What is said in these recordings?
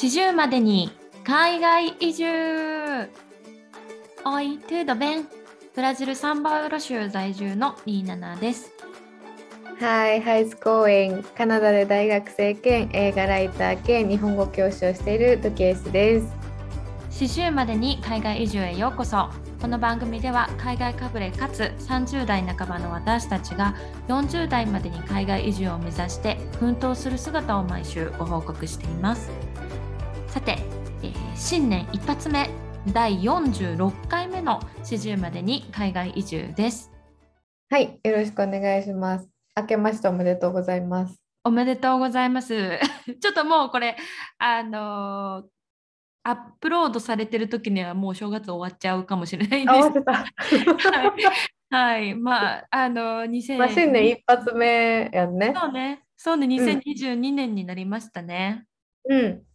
四十までに海外移住。おいトゥードベン。ブラジルサンバウロ州在住のリーナナです。はい、ハイス公演カナダで大学生兼映画ライター兼日本語教師をしているドケースです。四十までに海外移住へようこそ。この番組では海外かぶれかつ30代半ばの私たちが40代までに海外移住を目指して奮闘する姿を毎週ご報告していますさて、えー新年一発目第46回目の四十までに海外移住ですはい、よろしくお願いします。明けましておめでとうございます。おめでとうございます。ちょっともうこれ、あのーアップロードされてる時にはもう正月終わっちゃうかもしれないんです。はい、はい、まあ、あのー、2000まあ新年一発目やんね。そうね、そうね、2022年になりましたね。うん。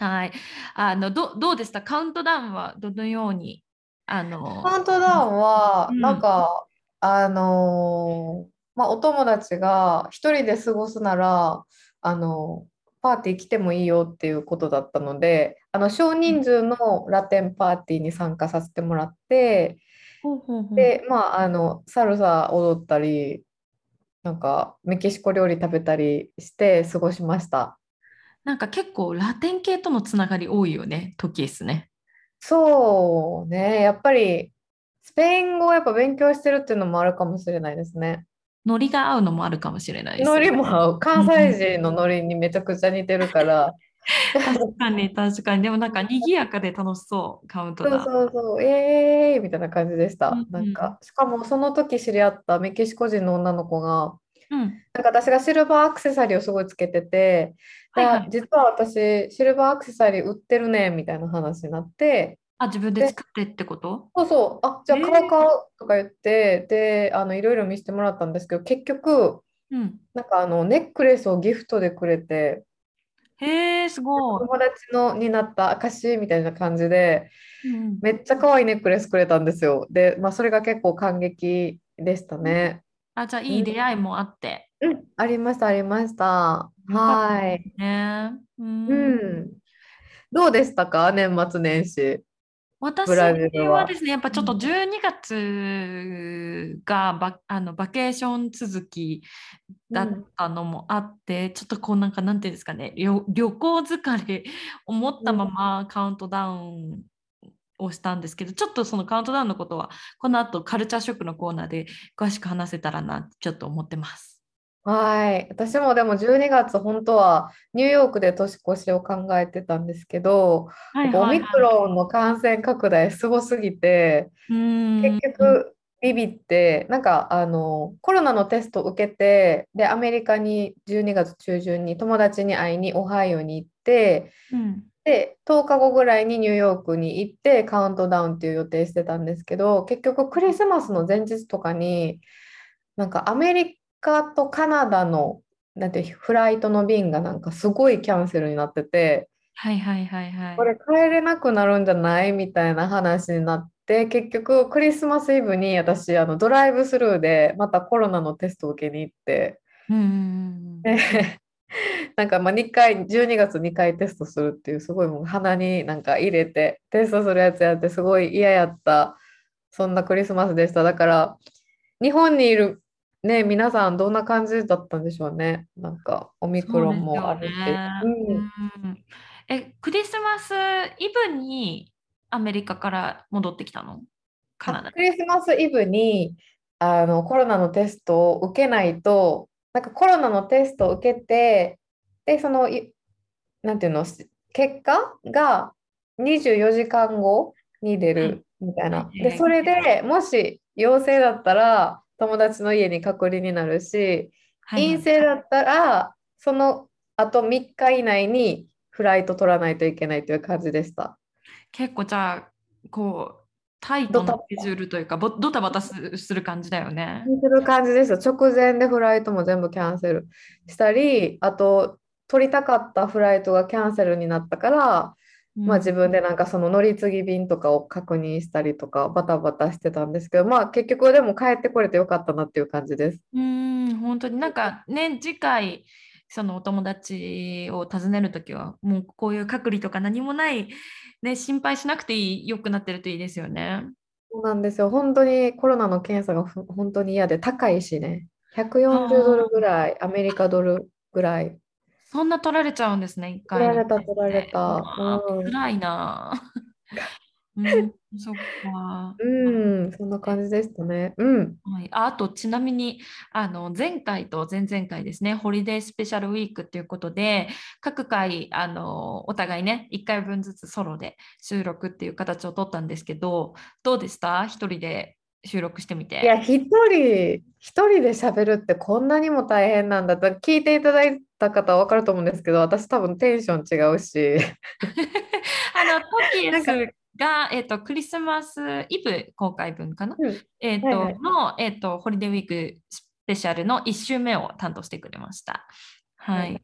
はい、あの、ど、どうでした？カウントダウンはどのように、あのカウントダウンはうん。なんか、あのーまあお友達が一人で過ごすならあのパーティー来てもいいよっていうことだったので、あの少人数のラテンパーティーに参加させてもらって。ほうほうほう。で、まあ、あの、サルサ踊ったり、なんか、メキシコ料理食べたりして過ごしました。なんか結構ラテン系とのつながり多いよね、トキエスね。そうね、やっぱり、スペイン語をやっぱ勉強してるっていうのもあるかもしれないですね。ノリが合うのもあるかもしれないですノねリも合う。関西人のノリにめちゃくちゃ似てるから。確かに確かに。でもなんか賑やかで楽しそう、カウントそうダウン。そうそう、えーイみたいな感じでしたうん。なんか、しかもその時知り合ったメキシコ人の女の子が、うん。なんか私がシルバーアクセサリーをすごいつけてて、はいはいで実は私、シルバーアクセサリー売ってるねみたいな話になって、あ、自分で作ってってこと？そうそう、あ、じゃあえー買おう買おうとか言って、で、あのいろいろ見せてもらったんですけど、結局、うん。なんかあのネックレスをギフトでくれて、へえ、すごい。友達のになった証みたいな感じで、うんめっちゃ可愛いネックレスくれたんですよ。で、まあ、それが結構感激でしたね。あ、じゃあいい出会いもあって。うん、ありました、ありました。よかったはい。ね。う。うんん。どうでしたか、年末年始。私ブラジルははですね、やっぱちょっと12月がバ、あのバケーション続きだったのもあって、ちょっとこうなんかなんていうんですかね、旅旅行疲れを持ったままカウントダウンをしたんですけど、ちょっとそのカウントダウンのことはこの後カルチャーショックのコーナーで詳しく話せたらなちょっと思ってます。はい。私もでも12月、本当はニューヨークで年越しを考えてたんですけど、はいオミクロンの感染拡大すごすぎて、ン結局ビビって、なんかあのコロナのテストを受けて、で、アメリカに12月中旬に友達に会いにオハイオに行って、うんで、10日後ぐらいにニューヨークに行ってカウントダウンっていう予定してたんですけど、結局クリスマスの前日とかに、なんかアメリカとカナダのなんてフライトの便がなんかすごいキャンセルになってて、はいはいはいはい。これ帰れなくなるんじゃないみたいな話になって、結局クリスマスイブに私あのドライブスルーでまたコロナのテストを受けに行って、うんで なんかまあ2回、12月2回テストするっていう、すごいもう鼻になんか入れてテストするやつやって、すごい嫌やった、そんなクリスマスでした。だから、日本にいるね、皆さんどんな感じだったんでしょうね。なんか、オミクロンもあるし。ねうんうんえ、クリスマスイブにアメリカから戻ってきたの？カナダあクリスマスイブにあのコロナのテストを受けないと、なんかコロナのテストを受けて、で、その、いなんていうの、し結果が24時間後に出るみたいな。はいで、それでもし陽性だったら、友達の家に隔離になるし、陰性だったら、そのあと3日以内にフライト取らないといけないという感じでした。結構じゃあ、こう、タイトなスケジュールというか、ぼドタバタすする感じだよね。する感じですよ。直前でフライトも全部キャンセルしたり、あと取りたかったフライトがキャンセルになったから、まあ自分でなんかその乗り継ぎ便とかを確認したりとかバタバタしてたんですけど、まあ結局でも帰ってこれてよかったなっていう感じです。うん、うん本当になんかね、次回、そのお友達を訪ねるときは、もうこういう隔離とか何もない、ね、心配しなくていい、良くなってるといいですよね。そうなんですよ。本当にコロナの検査がふ本当に嫌で高いしね。140ドルぐらい、アメリカドルぐらい。そんな取られちゃうんですね、一回に取られた、取られた。うん辛いな。うん、そっか。うん、そんな感じでしたね。うん。はい、ああとちなみにあの前回と前々回ですね、ホリデースペシャルウィークということで、各回あのお互いね、1回分ずつソロで収録っていう形を取ったんですけど、どうでした？一人で収録してみて。いや、一人、一人で喋るってこんなにも大変なんだと聞いていただいた方は分かると思うんですけど、私多分テンション違うし。あの、トキエスが、えっと、クリスマスイブ公開分かな、うんえっと、はいはいの、えっと、ホリデーウィークスペシャルの1週目を担当してくれました。はい。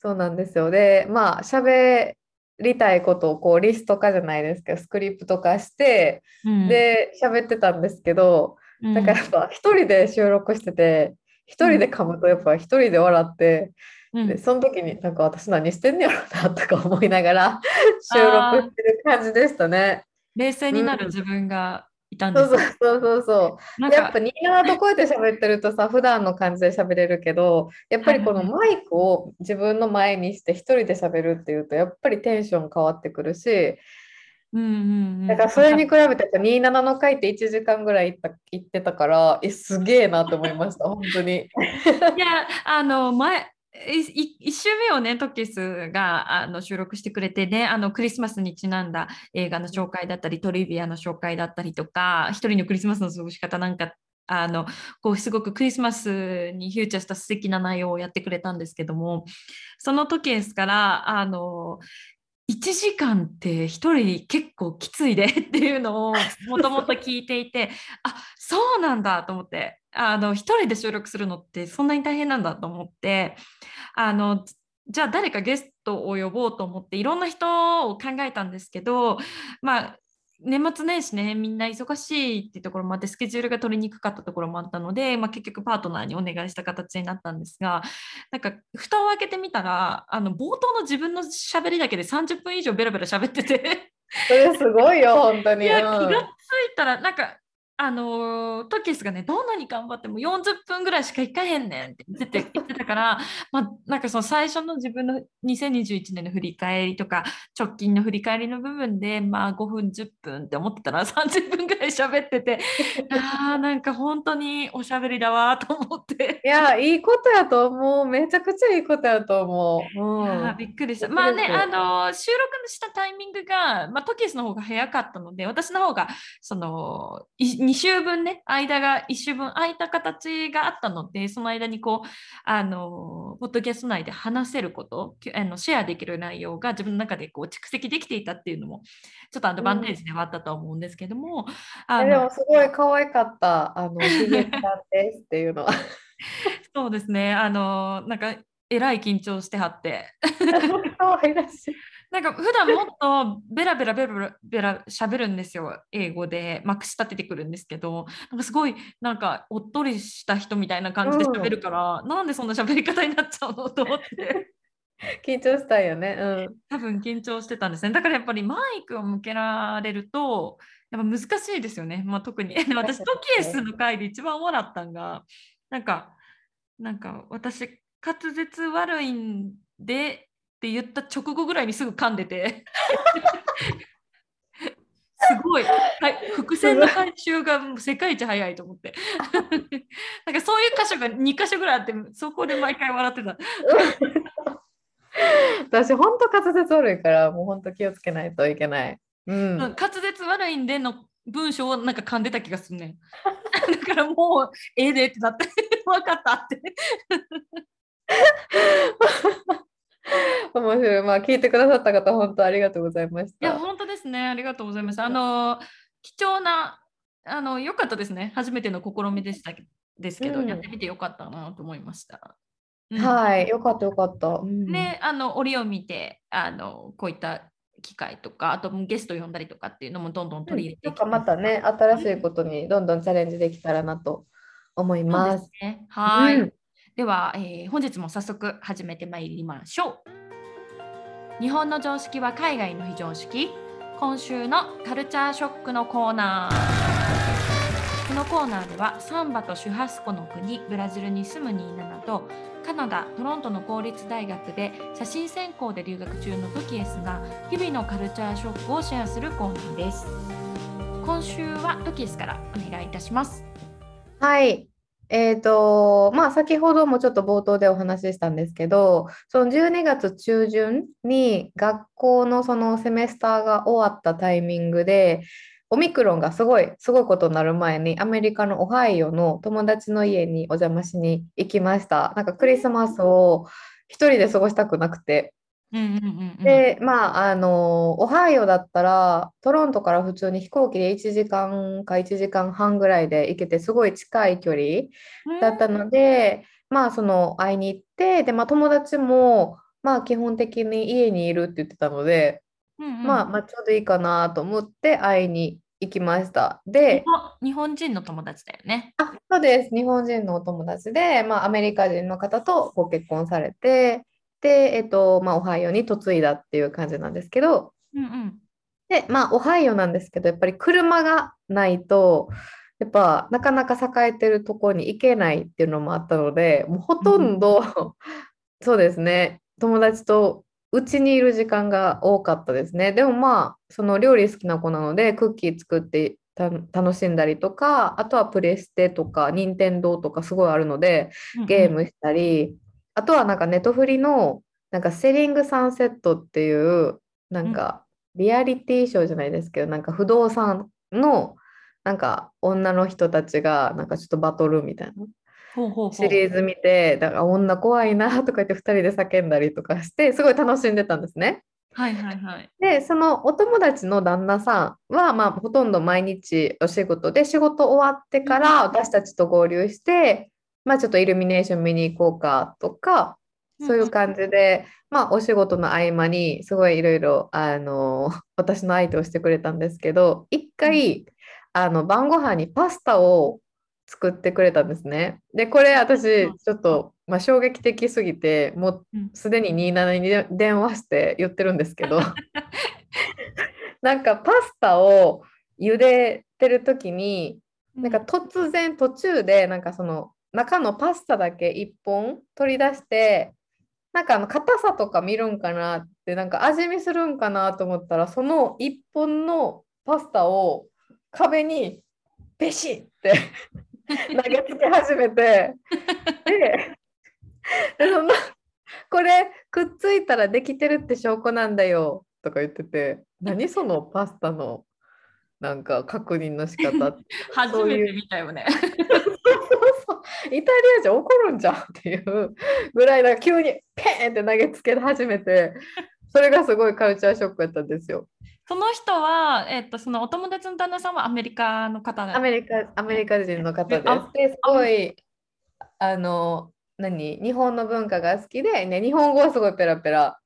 そうなんですよ。で、まあ、喋りたいことをこうリスト化じゃないですけど、スクリプト化して、うん、で、喋ってたんですけど、うん、だからやっぱ一人で収録してて、一人で噛むとやっぱ一人で笑って、うんで、その時になんか私何してんねやろなとか思いながら 収録してる感じでしたね。冷静になる自分がいたんですうそうそうそう。やっぱ新潟とこうやって喋ってるとさ、普段の感じで喋れるけど、やっぱりこのマイクを自分の前にして一人で喋るっていうと、やっぱりテンション変わってくるし、うんうんうん、だからそれに比べてやっぱ27の回って1時間ぐらい行った行ってたから、え、すげえなと思いました、本当に。いや、あの、前、1週目をね、トキスがあの収録してくれてね、あのクリスマスにちなんだ映画の紹介だったり、トリビアの紹介だったりとか、一人のクリスマスの過ごし方なんか、あのこうすごくクリスマスにフューチャーした素敵な内容をやってくれたんですけども、その時ですから、あの1時間って1人結構きついでっていうのをもともと聞いていてあそうなんだと思ってあの1人で収録するのってそんなに大変なんだと思ってあのじゃあ誰かゲストを呼ぼうと思っていろんな人を考えたんですけどまあ年末年始ねみんな忙しいっていうところもあってスケジュールが取りにくかったところもあったので、まあ、結局パートナーにお願いした形になったんですがなんか蓋を開けてみたらあの冒頭の自分の喋りだけで30分以上ベラベラ喋っててそれすごいよ、本当に。いやうん気がついたらなんかあのートキスがねどんなに頑張っても40分ぐらいしか行かへんねんって言ってて言ってたから、まあ、なんかその最初の自分の2021年の振り返りとか直近の振り返りの部分でまあ5分10分って思ってたら 30分ぐらい喋ってて あーなんか本当におしゃべりだわと思って。いや、いいことやと思う。めちゃくちゃいいことやと思う。いうんびっくりした。まあね、あの収録したタイミングが、まあ、トキスの方が早かったので、私の方がその2週分ね、間が1週分空いた形があったので、その間にこう、あのポッドキャスト内で話せること、きあのシェアできる内容が自分の中でこう蓄積できていたっていうのも、ちょっとアドバンテージではあったと思うんですけども、あのえでもすごい可愛かった。あの、ひげちゃんですっていうのは。そうですね、あのなんか、えらい緊張してはって。可愛らしい。なんか普段もっとベラベラベラベラベラ喋るんですよ、英語で。まくし立ててくるんですけど、なんかすごいなんかおっとりした人みたいな感じで喋るから、なんでそんな喋り方になっちゃうのと思って、緊張したいよね。うん。多分緊張してたんですね。だからやっぱりマイクを向けられると、やっぱ難しいですよね。まあ、特に 私、トキエスの回で一番笑ったんが、なんか、なんか私、滑舌悪いんでって言った直後ぐらいにすぐ噛んでて。すごい、はい、伏線の回収が世界一早いと思って。なんかそういう箇所が2箇所ぐらいあって、そこで毎回笑ってた。私、本当滑舌悪いから、もう本当気をつけないといけない。うん。滑舌悪いんでの文章をなんか噛んでた気がするねん。だからもう、ええでってなって、分かったって。面白い。まあ、聞いてくださった方、本当ありがとうございましいや、た。本当ですね。ありがとうございます。あの、貴重な、あの、良かったですね。初めての試みでしたけですけど、うんやってみてよかったなと思いました。うんはい、よかったよかった。うんで、あの、折を見て、あの、こういった機会とか、あとゲスト呼んだりとかっていうのもどんどん取り入れていきなんかまたね、新しいことにどんどんチャレンジできたらなと思いまですす。ね。はい。では、えー本日も早速始めてまいりましょう。日本の常識は海外の非常識。今週のカルチャーショックのコーナー。このコーナーではサンバとシュハスコの国ブラジルに住むニーナナとカナダ・トロントの公立大学で写真専攻で留学中のブキエスが日々のカルチャーショックをシェアするコーナーです。今週はブキエスからお願いいたします。はい。えっと、まあ、先ほどもちょっと冒頭でお話ししたんですけど、その12月中旬に学校のそのセメスターが終わったタイミングで、オミクロンがすごい、すごいことになる前に、アメリカのオハイオの友達の家にお邪魔しに行きました。なんかクリスマスを一人で過ごしたくなくて。うんうんうんうん、で、まあ、あの、オハイオだったら、トロントから普通に飛行機で1時間か1時間半ぐらいで行けて、すごい近い距離だったので、まあ、その、会いに行って、で、まあ、友達も、まあ、基本的に家にいるって言ってたので、うんうんまあ、まあ、ちょうどいいかなと思って会いに行きました。で日、本日本人の友達だよね。あ、そうです。日本人のお友達で、まあ、アメリカ人の方とご結婚されて、で、えっと、まあ、オハイオに嫁いだっていう感じなんですけど、うんうん。で、まあ、オハイオなんですけど、やっぱり車がないと、やっぱなかなか栄えてるところに行けないっていうのもあったので、もうほとんど、そうですね、友達とうちにいる時間が多かったですね。でもまあ、その料理好きな子なので、クッキー作ってた楽しんだりとか、あとはプレステとか、任天堂とかすごいあるので、ゲームしたり、あとはなんかネトフリのなんかセリングサンセットっていうなんかリアリティショーじゃないですけどなんか不動産のなんか女の人たちがなんかちょっとバトルみたいなシリーズ見てだから女怖いなとか言って2人で叫んだりとかしてすごい楽しんでたんですね。はいはいはい。でそのお友達の旦那さんはまあほとんど毎日お仕事で仕事終わってから私たちと合流してまあちょっとイルミネーション見に行こうかとかそういう感じで、まあお仕事の合間にすごいいろいろあの 私の相手をしてくれたんですけど一回あの晩ご飯にパスタを作ってくれたんですね。でこれ私ちょっと、まあ、衝撃的すぎてもううん。すでに27にで電話して言ってるんですけど。なんかパスタを茹でてる時になんか突然途中でなんかその中のパスタだけ1本取り出してなんかあの硬さとか見るんかなってなんか味見するんかなと思ったらその1本のパスタを壁にベシッって 投げつけ始めてででそのこれくっついたらできてるって証拠なんだよとか言ってて何そのパスタのなんか確認の仕方って 初めて見たよね。イタリアじゃ怒るんじゃんっていうぐらいなんか急にペーンって投げつけ始めてそれがすごいカルチャーショックやったんですよ。その人は、えっと、そのお友達の旦那さんはアメリカの方アメリカアメリカ人の方です。あですごいあの何？日本の文化が好きで、ね、日本語はすごいペラペラ。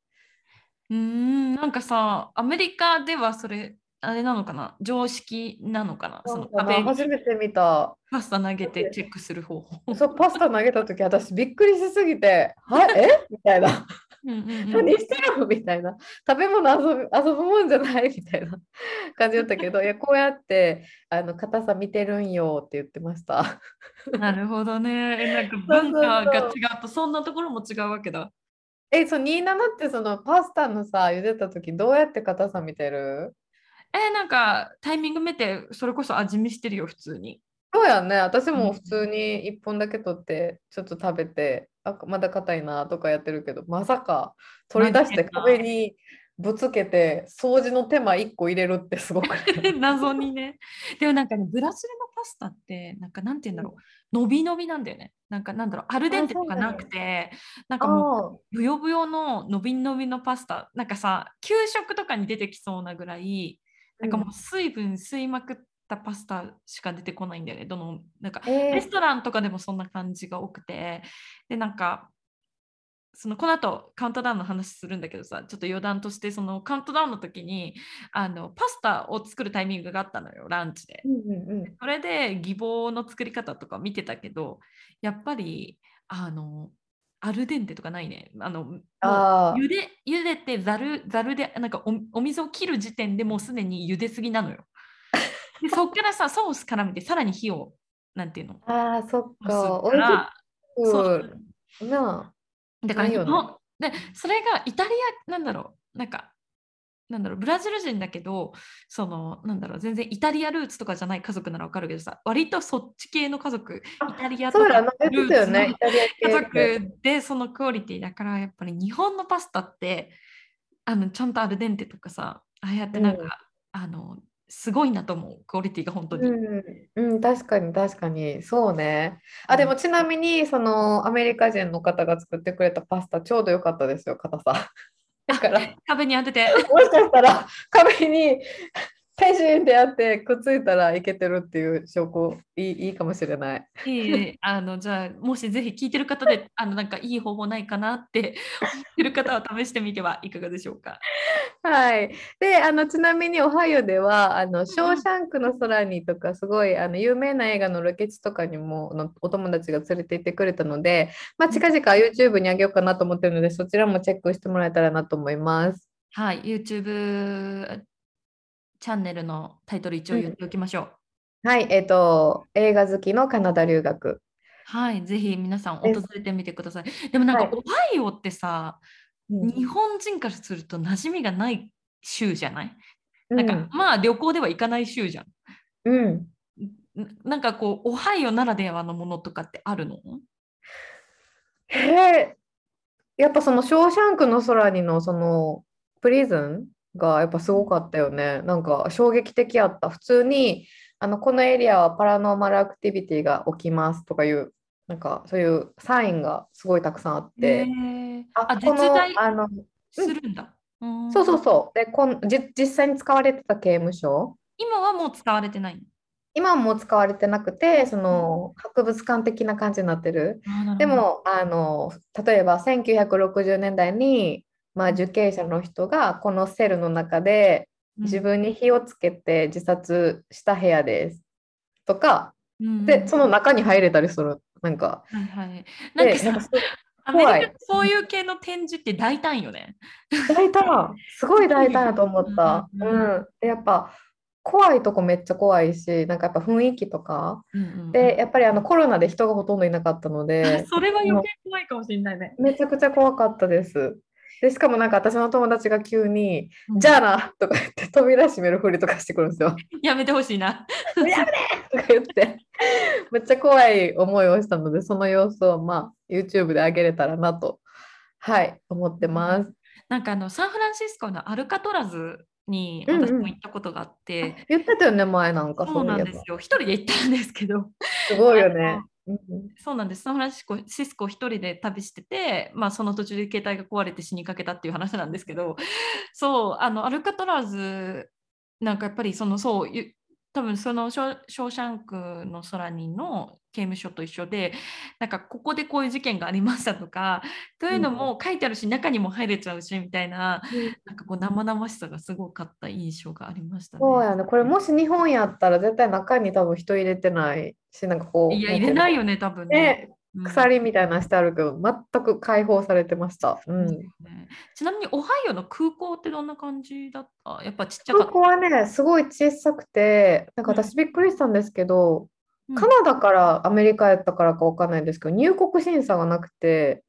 うーん、なんかさ、アメリカではそれ、あれなのかな？常識なのかな？その初めて見た。パスタ投げてチェックする方法。そうパスタ投げた時私びっくりしすぎて「はえ？みたいな。うんうんうん。何してるの？みたいな。食べ物遊ぶ遊ぶもんじゃない？みたいな。感じだったけど いやこうやってあの硬さ見てるんよって言ってました。なるほどね。えなんか文化が違うと、そんなところも違うわけだ。え、そう、27ってそのパスタのさ、茹でた時どうやって硬さ見てる？えなんかタイミング見て、それこそ味見してるよ、普通に。そうやんね。私うんも普通に1本だけ取って、ちょっと食べて、あ、まだ硬いなとかやってるけど、まさか取り出して壁にぶつけて、掃除の手間1個入れるってすごく 謎にね。でもなんかね、ブラジルのパスタって、なんかなんて言うんだろう、伸び伸びなんだよね。なんかなんだろう、アルデンテとかなくて、なんかもう、あブヨブヨの伸び伸びのパスタ、なんかさ、給食とかに出てきそうなぐらい、なんかもう水分吸いまくったパスタしか出てこないんだよね。どの、なんかレストランとかでもそんな感じが多くて、で、なんか、そのこの後カウントダウンの話するんだけどさちょっと余談としてそのカウントダウンの時にあのパスタを作るタイミングがあったのよランチで。うんうんうん。それで義母の作り方とか見てたけどやっぱりあのアルデンテとかないね。あのあー茹で茹でてざるざるでなんかおお水を切る時点でもうすでに茹ですぎなのよ。でそっからさソース絡めてさらに火をなんていうの？あー、そっ押か。すから美味しそう。なだからねでそれがイタリアなんだろうなんかなんだろうブラジル人だけどそのなんだろう全然イタリアルーツとかじゃない家族ならわかるけどさ割とそっち系の家族あイタリアあ。とか。ルーツの家。族でそのクオリティだからやっぱり日本のパスタってあのちゃんとアルデンテとかさああやってなんか、うんあのすごいなと思うクオリティが本当に。うん、うん、確かに確かにそうね。あ、でもちなみにそのアメリカ人の方が作ってくれたパスタちょうど良かったですよ、硬さ。だから。壁に当てて。もしかしたら壁にペシンってやってくっついたらいけてるっていう証拠いいいいかもしれない。いいねあのじゃあもしぜひ聞いてる方で あのなんかいい方法ないかなって思ってる方は試してみてはいかがでしょうか？はい。で、あのちなみにオハイオではあのショーシャンクの空にとかすごいあの有名な映画のロケ地とかにもあのお友達が連れて行ってくれたので、まあ、近々 YouTube にあげようかなと思ってるのでそちらもチェックしてもらえたらなと思います。はい、YouTube チャンネルのタイトル一応言っておきましょう。はい、えっと、映画好きのカナダ留学。はい、ぜひ皆さん訪れてみてください。でもなんかはいオハイオってさ、日本人からすると馴染みがない州じゃない？なんか、まあ旅行では行かない州じゃん。うん、うん。んなんかこう、オハイオならではのものとかってあるの？へえ、やっぱそのショーシャンクの空にのそのプリズン？がやっぱすごかったよね。なんか衝撃的やった。普通にあのこのエリアはパラノーマルアクティビティが起きますとかいう、なんかそういうサインがすごいたくさんあっへて、ーあ、あ、この、あの、するんだ。うんそうそうそう。で、こん、じ、実際に使われてた刑務所、今はもう使われてない？今はもう使われてなくて、その博物館的な感じになってる。でも、あの、例えば1960年代に、まあ、受刑者の人がこのセルの中で自分に火をつけて自殺した部屋ですとか、うんで、その中に入れたりする。なんか、はいはい。なんかアメリカそういう系の展示って大胆よね。大胆、すごい大胆だと思った。うんうん。で、やっぱ、怖いとこめっちゃ怖いし、なんかやっぱ雰囲気とか。うんうんうんで、やっぱりあのコロナで人がほとんどいなかったので、それは余計怖いかもしれないね。めちゃくちゃ怖かったです。で、しかもなんか私の友達が急に、うんじゃあなとか言って扉閉めるふりとかしてくるんですよ。やめてほしいな。やめてとか言って、めっちゃ怖い思いをしたので、その様子をまあ YouTube で上げれたらなと、はい、思ってます。なんかあのサンフランシスコのアルカトラズにうんうん私も行ったことがあって、言ってたよね、前なんかそうなんですよ。一人で行ったんですけど、すごいよね。そうなんです。サンフランシスコシスコ一人で旅してて、まあ、その途中で携帯が壊れて死にかけたっていう話なんですけど、そう、あのアルカトラズ、なんかやっぱりその、そう、多分そのショショーシャンクの空にの刑務所と一緒で、なんかここでこういう事件がありましたとか、というのも書いてあるし、中にも入れちゃうしみたいな、なんかこう生々しさがすごかった印象がありましたね。そうやね。これもし日本やったら絶対中に多分人入れてないし、なんかこう、いや、入れないよね、多分ね。ね、うん鎖みたいなのしてあるけど、全く解放されてました。うん。ね。ちなみにオハイオの空港ってどんな感じだった？やっぱちっちゃかった。空港はね、すごい小さくて、なんかうん私びっくりしたんですけど、うん。カナダからアメリカやったからかわかんないんですけど、入国審査がなくて、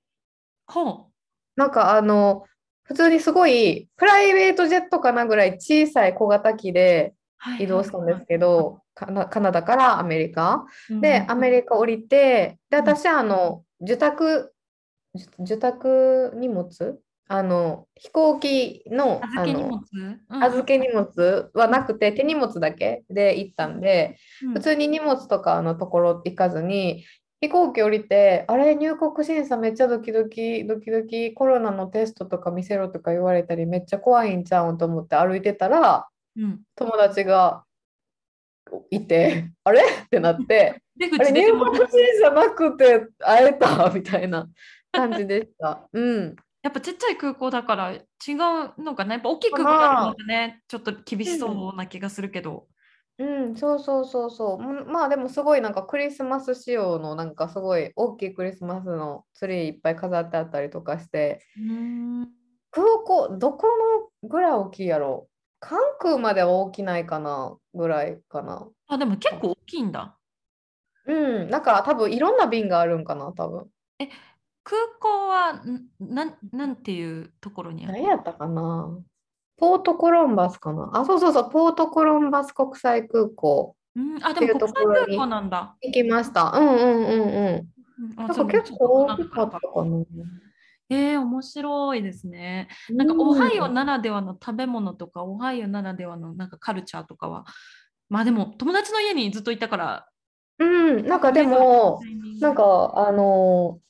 ほなんかあの、普通にすごいプライベートジェットかなぐらい小さい小型機でう移動したんですけど、カナ、カナダからアメリカ。うんで、アメリカ降りて、で、私はあの、受託、受受託荷物？あの、飛行機の、預け荷物？うん預け荷物はなくて、手荷物だけで行ったんで、うん。普通に荷物とかのところ行かずに、飛行機降りて、あれ、入国審査めっちゃドキドキ、ドキドキ、コロナのテストとか見せろとか言われたり、めっちゃ怖いんちゃうんと思って歩いてたら、うん友達がいて、あれ？ってなって、出あれ、出ても国審査なくて会えた？みたいな感じでした。うん。やっぱちっちゃい空港だから違うのかな？やっぱ大きい空港だとねちょっと厳しそうな気がするけど。うん、そうそうそうそう。うんまあでもすごいなんかクリスマス仕様のなんかすごい大きいクリスマスのツリーいっぱい飾ってあったりとかして、うん。空港、どこのぐらい大きいやろ？関空までは大きないかなぐらいかな。あ、でも結構大きいんだ。うん、なんか多分いろんな便があるんかな、多分。空港はんなんなんていうところにある？何やったかな？ポートコロンバスかな？あ、そうそうそう、ポートコロンバス国際空港うん、あ、でも国際空港なんだ。行きました。うんうんうんうん。なんそうか結構大きかったかな。えー、面白いですね。なんかうんオハイオならではの食べ物とか、オハイオならではのなんかカルチャーとかは、まあでも友達の家にずっといたから、うん、なんかでも、なんかあのー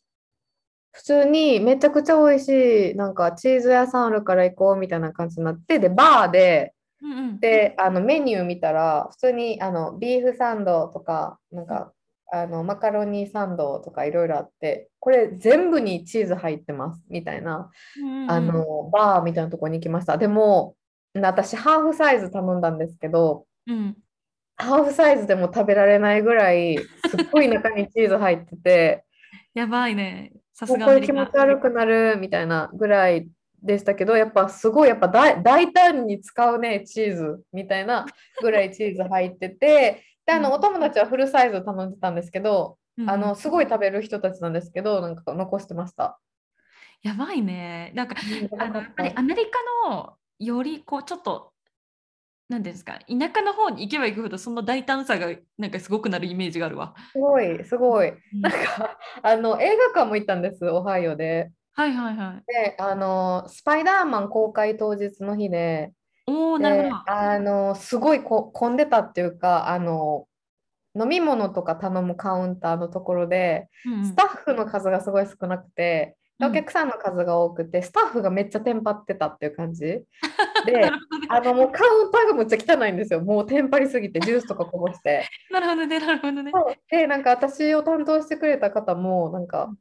普通にめちゃくちゃ美味しいなんかチーズ屋さんあるから行こうみたいな感じになってでバーでうんうん、であのメニュー見たら普通にあのビーフサンドとかなんかあのマカロニサンドとかいろいろあってこれ全部にチーズ入ってますみたいなうんうんあのバーみたいなところに行きましたでも私ハーフサイズ頼んだんですけどうん、ハーフサイズでも食べられないぐらいすっごい中にチーズ入ってて。やばいね。さもうこれ気すがアメリカ持ち悪くなるみたいなぐらいでしたけど、やっぱすごいやっぱ大大胆に使うね、チーズみたいなぐらいチーズ入ってて、で、あの、うんお友達はフルサイズ頼んでたんですけど、うんあの、すごい食べる人たちなんですけど、なんか残してました。やばいね。なんかうんあのやっぱりアメリカのよりこうちょっとなんていうんですか田舎の方に行けば行くほどその大胆さがなんかすごくなるイメージがあるわ。すごい、すごい。うんなんか、あの、映画館も行ったんです、オハイオで。はいはいはい。で、あの、スパイダーマン公開当日の日で、おおなるほでど。あのすごいこ混んでたっていうかあの飲み物とか頼むカウンターのところでうんうん。スタッフの数がすごい少なくて、お客さんの数が多くてスタッフがめっちゃテンパってたっていう感じ。であのもうカウンターがむっちゃ汚いんですよ。もうテンパりすぎてジュースとかこぼして。なるほどねなるほどね。でなんか私を担当してくれた方もなんか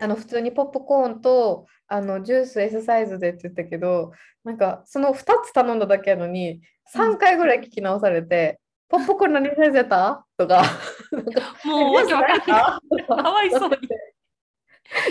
あの普通にポップコーンとあのジュース S サイズでって言ったけどなんかその2つ頼んだだけやのに3回ぐらい聞き直されて「ポップコーン何サイズやった?」とか もうわけわかんない。か かわいそうに。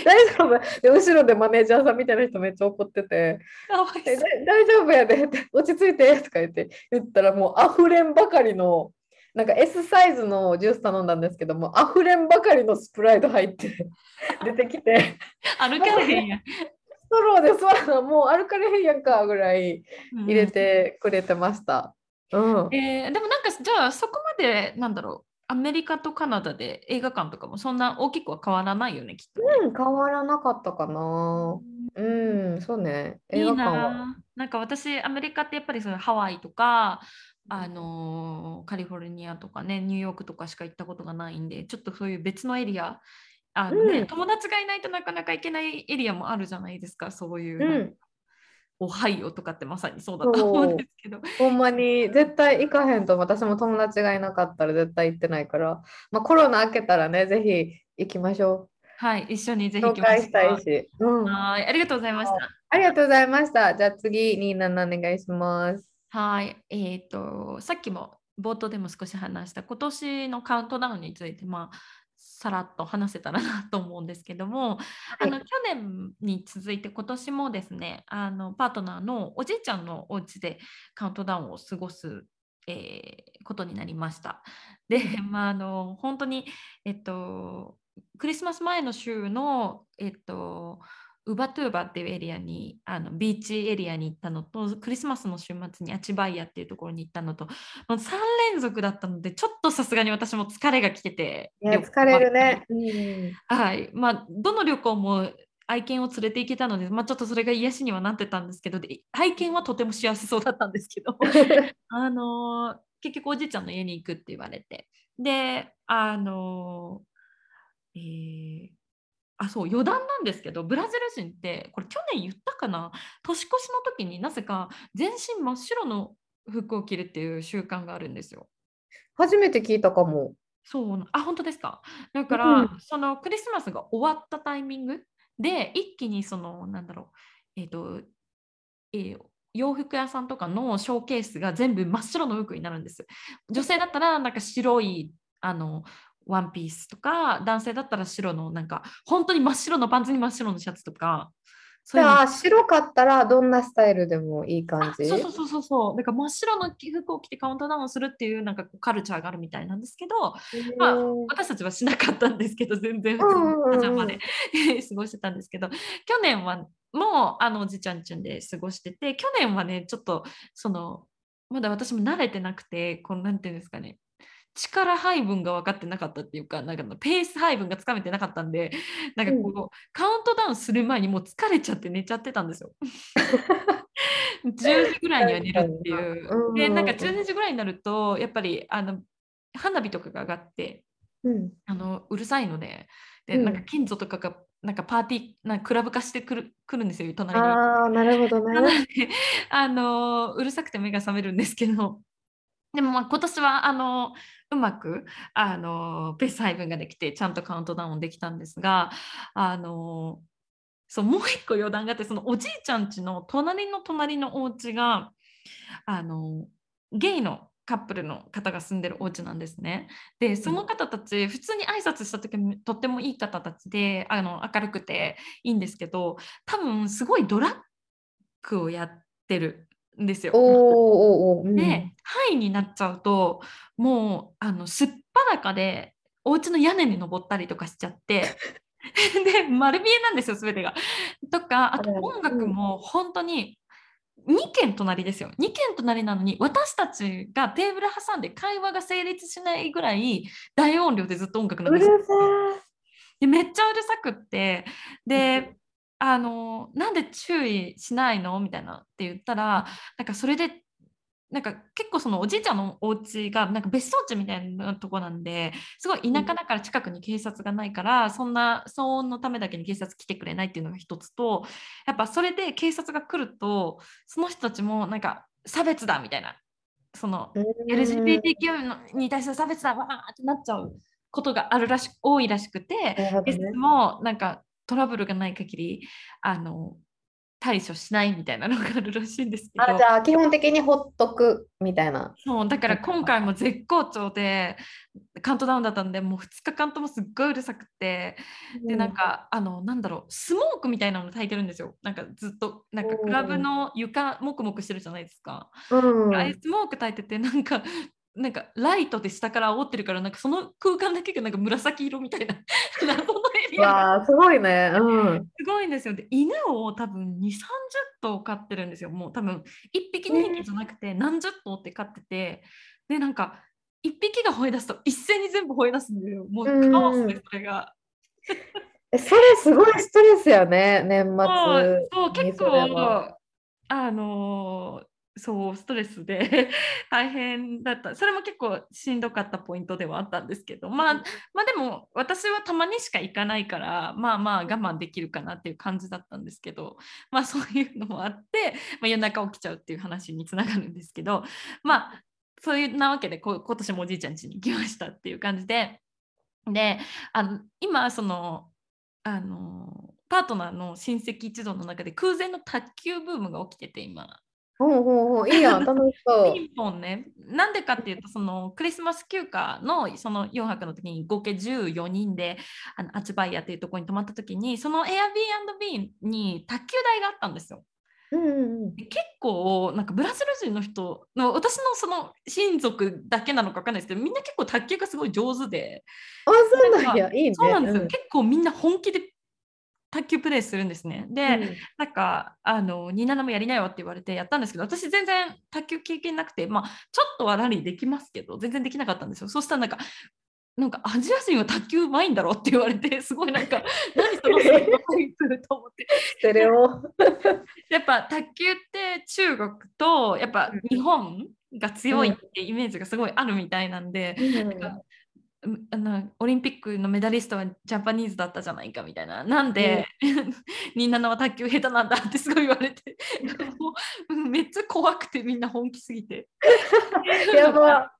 大丈夫？で後ろでマネージャーさんみたいな人めっちゃ怒ってて「えかわいそう。だ大丈夫やで」って「落ち着いて」とか言って言ったらもう溢れんばかりのなんか S サイズのジュース頼んだんですけども溢れんばかりのスプライト入って 出てきて歩かれへんやん。ストローで吸わなもう歩かれへんやんかぐらい入れてくれてました。うんうん。えーでもなんかじゃあそこまでなんだろうアメリカとカナダで映画館とかもそんな大きくは変わらないよねきっとね。うん、変わらなかったかな。うん、そうね。いい映画館は。なあなんか私アメリカってやっぱりそのハワイとかあのーカリフォルニアとかねニューヨークとかしか行ったことがないんでちょっとそういう別のエリアあの、ねうん。友達がいないとなかなか行けないエリアもあるじゃないですかそういう、うん。オハイオとかってまさにそうだと思うんですけど。ほんまに絶対行かへんと私も友達がいなかったら絶対行ってないから、まあ、コロナ明けたらね、ぜひ行きましょはい一緒にぜひ行きましたいし。うん。はいありがとうございました。ありがとうございました。じゃあ次、ニーナナお願いします。はい、えっ、と、さっきも冒頭でも少し話した今年のカウントダウンについて、まあ、さらっと話せたらなと思うんですけども、あの去年に続いて今年もですね、あのパートナーのおじいちゃんのお家でカウントダウンを過ごす、えーことになりました。で、まあ、あの本当に、えっと、クリスマス前の週の、えっと、ウバトゥーバっていうエリアにあのビーチエリアに行ったのとクリスマスの週末にアチバイヤっていうところに行ったのともう3連続だったのでちょっとさすがに私も疲れが来てて疲れるね。うん。はいまあどの旅行も愛犬を連れて行けたので、まあ、ちょっとそれが癒しにはなってたんですけどで愛犬はとても幸せそうだったんですけど あのー結局おじいちゃんの家に行くって言われてであのーえーあそう余談なんですけどブラジル人ってこれ去年言ったかな？年越しの時になぜか全身真っ白の服を着るっていう習慣があるんですよ。初めて聞いたかも。そうなあ本当ですか？だから、うんそのクリスマスが終わったタイミングで一気にそのなんだろうえっ、と、えー洋服屋さんとかのショーケースが全部真っ白の服になるんです。女性だったらなんか白いあのワンピースとか男性だったら白のなんか本当に真っ白のパンツに真っ白のシャツとかじゃあ、白かったらどんなスタイルでもいい感じ？そうそうそうそうそう。だから真っ白の服を着てカウントダウンするっていうなんかカルチャーがあるみたいなんですけど、まあ、私たちはしなかったんですけど全然普通にパジャマで。過ごしてたんですけど。去年はもうあのおじちゃんちんで過ごしてて去年はねちょっとそのまだ私も慣れてなくてこのなんていうんですかね力配分が分かってなかったっていうか、なんかペース配分がつかめてなかったんで、なんかこう、うん、カウントダウンする前にもう疲れちゃって寝ちゃってたんですよ。10時ぐらいには寝るっていう。で、なんか12時ぐらいになると、やっぱりあの花火とかが上がって、うん、あのうるさいので、で、なんか近所とかがなんかパーティーなんかクラブ化してくるくるんですよ隣に。ああなるほどね。あのうるさくて目が覚めるんですけどでもまあ今年はあのうまくあのペース配分ができてちゃんとカウントダウンできたんですがあのそうもう一個余談があってそのおじいちゃんちの隣の隣のお家があのゲイのカップルの方が住んでるお家なんですね。でその方たち普通に挨拶した時もとってもいい方たちであの明るくていいんですけど多分すごいドラッグをやってるんですよ。おーおーで範囲になっちゃうともうあのすっぱだかでお家の屋根に登ったりとかしちゃって で丸見えなんですよ全てが。とかあと音楽も本当に2軒隣ですよ。2軒隣なのに私たちがテーブル挟んで会話が成立しないぐらい大音量でずっと音楽流うるしてさでめっちゃうるさくってであのなんで注意しないの？みたいなって言ったらなんかそれでなんか結構そのおじいちゃんのお家がなんか別荘地みたいなとこなんですごい田舎だから近くに警察がないからそんな騒音のためだけに警察来てくれないっていうのが一つとやっぱそれで警察が来るとその人たちもなんか差別だみたいなそのうん。LGBTQ のに対する差別だわーってなっちゃうことがあるらし多いらしくてね。もなんかトラブルがない限りあの対処しないみたいなのがあるらしいんですけど。あ、じゃあ基本的にほっとくみたいな。そうだから今回も絶好調でカウントダウンだったんでもう2日間ともすっごいうるさくてでなんかあのなんだろうスモークみたいなの焚いてるんですよ。なんかずっとなんかクラブの床もくもくしてるじゃないですか、うん、あスモーク焚いててなんかなんかライトで下から煽ってるからなんかその空間だけがなんか紫色みたいな わあ、すごいね。うん。すごいんですよ。で、犬を多分2、30頭飼ってるんですよ。もう多分1匹2匹じゃなくて何十頭って飼ってて、で、なんか1匹が吠え出すと一斉に全部吠え出すんですよ。もううんカオスでそれが。えそれすごいストレスやね、年末そうに結。構あのーそうストレスで 大変だった。それも結構しんどかったポイントではあったんですけど、まあ、まあでも私はたまにしか行かないからまあまあ我慢できるかなっていう感じだったんですけどまあそういうのもあって、まあ、夜中起きちゃうっていう話につながるんですけどまあそういうなわけでこう今年もおじいちゃん家に行きましたっていう感じで。であの今そのあのパートナーの親戚一同の中で空前の卓球ブームが起きてて今。ほうほうほう、いいやん、楽しそうピ。ンポンね。なんでかっていうと、そのクリスマス休暇のその4泊の時に合計14人であのアチバイヤというところに泊まった時に、その Airbnb に卓球台があったんですよ。うんうんうん。で結構なんかブラジル人の人の私のその親族だけなのか分かんないですけどみんな結構卓球がすごい上手であ、そうなんや、いいね。そうなんですよ、うん結構みんな本気で卓球プレイするんですね。で、うん。なんかあの27もやりなよって言われてやったんですけど私全然卓球経験なくてまあちょっとはラリーできますけど全然できなかったんですよ。そしたらなんかなんかアジア人は卓球うまいんだろうって言われてすごいなんか 何そのステレオタイプと思って。ステレオ。やっぱ卓球って中国とやっぱ日本が強いってイメージがすごいあるみたいなんで、なんかうんあのオリンピックのメダリストはジャパニーズだったじゃないかみたいな。なんで、みんなのは卓球下手なんだってすごい言われて。めっちゃ怖くてみんな本気すぎて。やば。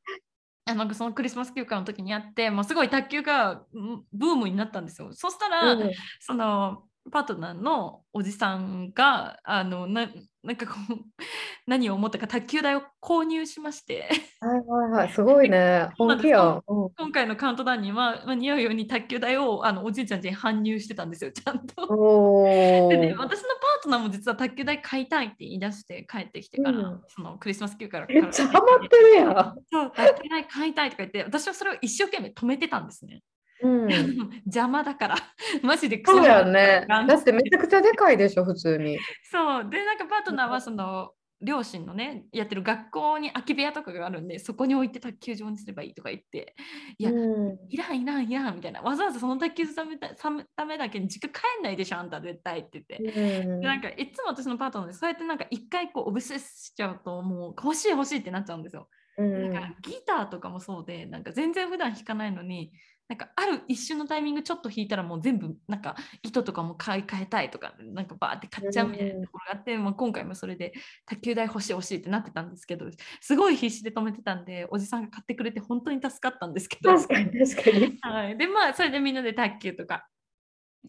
あのそのクリスマス休暇の時にあってもうすごい卓球がうんブームになったんですよ。そしたら、うん。そのパートナーのおじさんがあのななんかこう 何を思ったか卓球台を購入しましてはいはいはい。すごいね。本気やん。うん今回のカウントダウンには、まあ、似合うように卓球台をあのおじいちゃんちに搬入してたんですよちゃんと。おでね、ー。私のパートナーも実は卓球台買いたいって言い出して帰ってきてから、うんそのクリスマス休暇からめっちゃハマってるやん。そう卓球台買いたいとか言って私はそれを一生懸命止めてたんですね。うん。邪魔だから マジでクソそうやんね。だってめちゃくちゃでかいでしょ、普通に。そうでなんかパートナーはその両親のねやってる学校に空き部屋とかがあるんでそこに置いて卓球場にすればいいとか言っていや、うんいらんいらんいらんみたいなわざわざその卓球するためたためだけに実家帰んないでしょあんた絶対って言って。うんでなんかいつも私のパートナーでそうやってなんか一回こうオブセスしちゃうともう欲しい欲しいってなっちゃうんですよ。うんなんかギターとかもそうでなんか全然普段弾かないのになんかある一瞬のタイミングちょっと弾いたらもう全部なんか糸とかも買い替えたいとかなんかバーって買っちゃうみたいなところがあって、まあ、今回もそれで卓球台欲しい欲しいってなってたんですけどすごい必死で止めてたんでおじさんが買ってくれて本当に助かったんですけど。確かに確かに。はい、でまあそれでみんなで卓球とか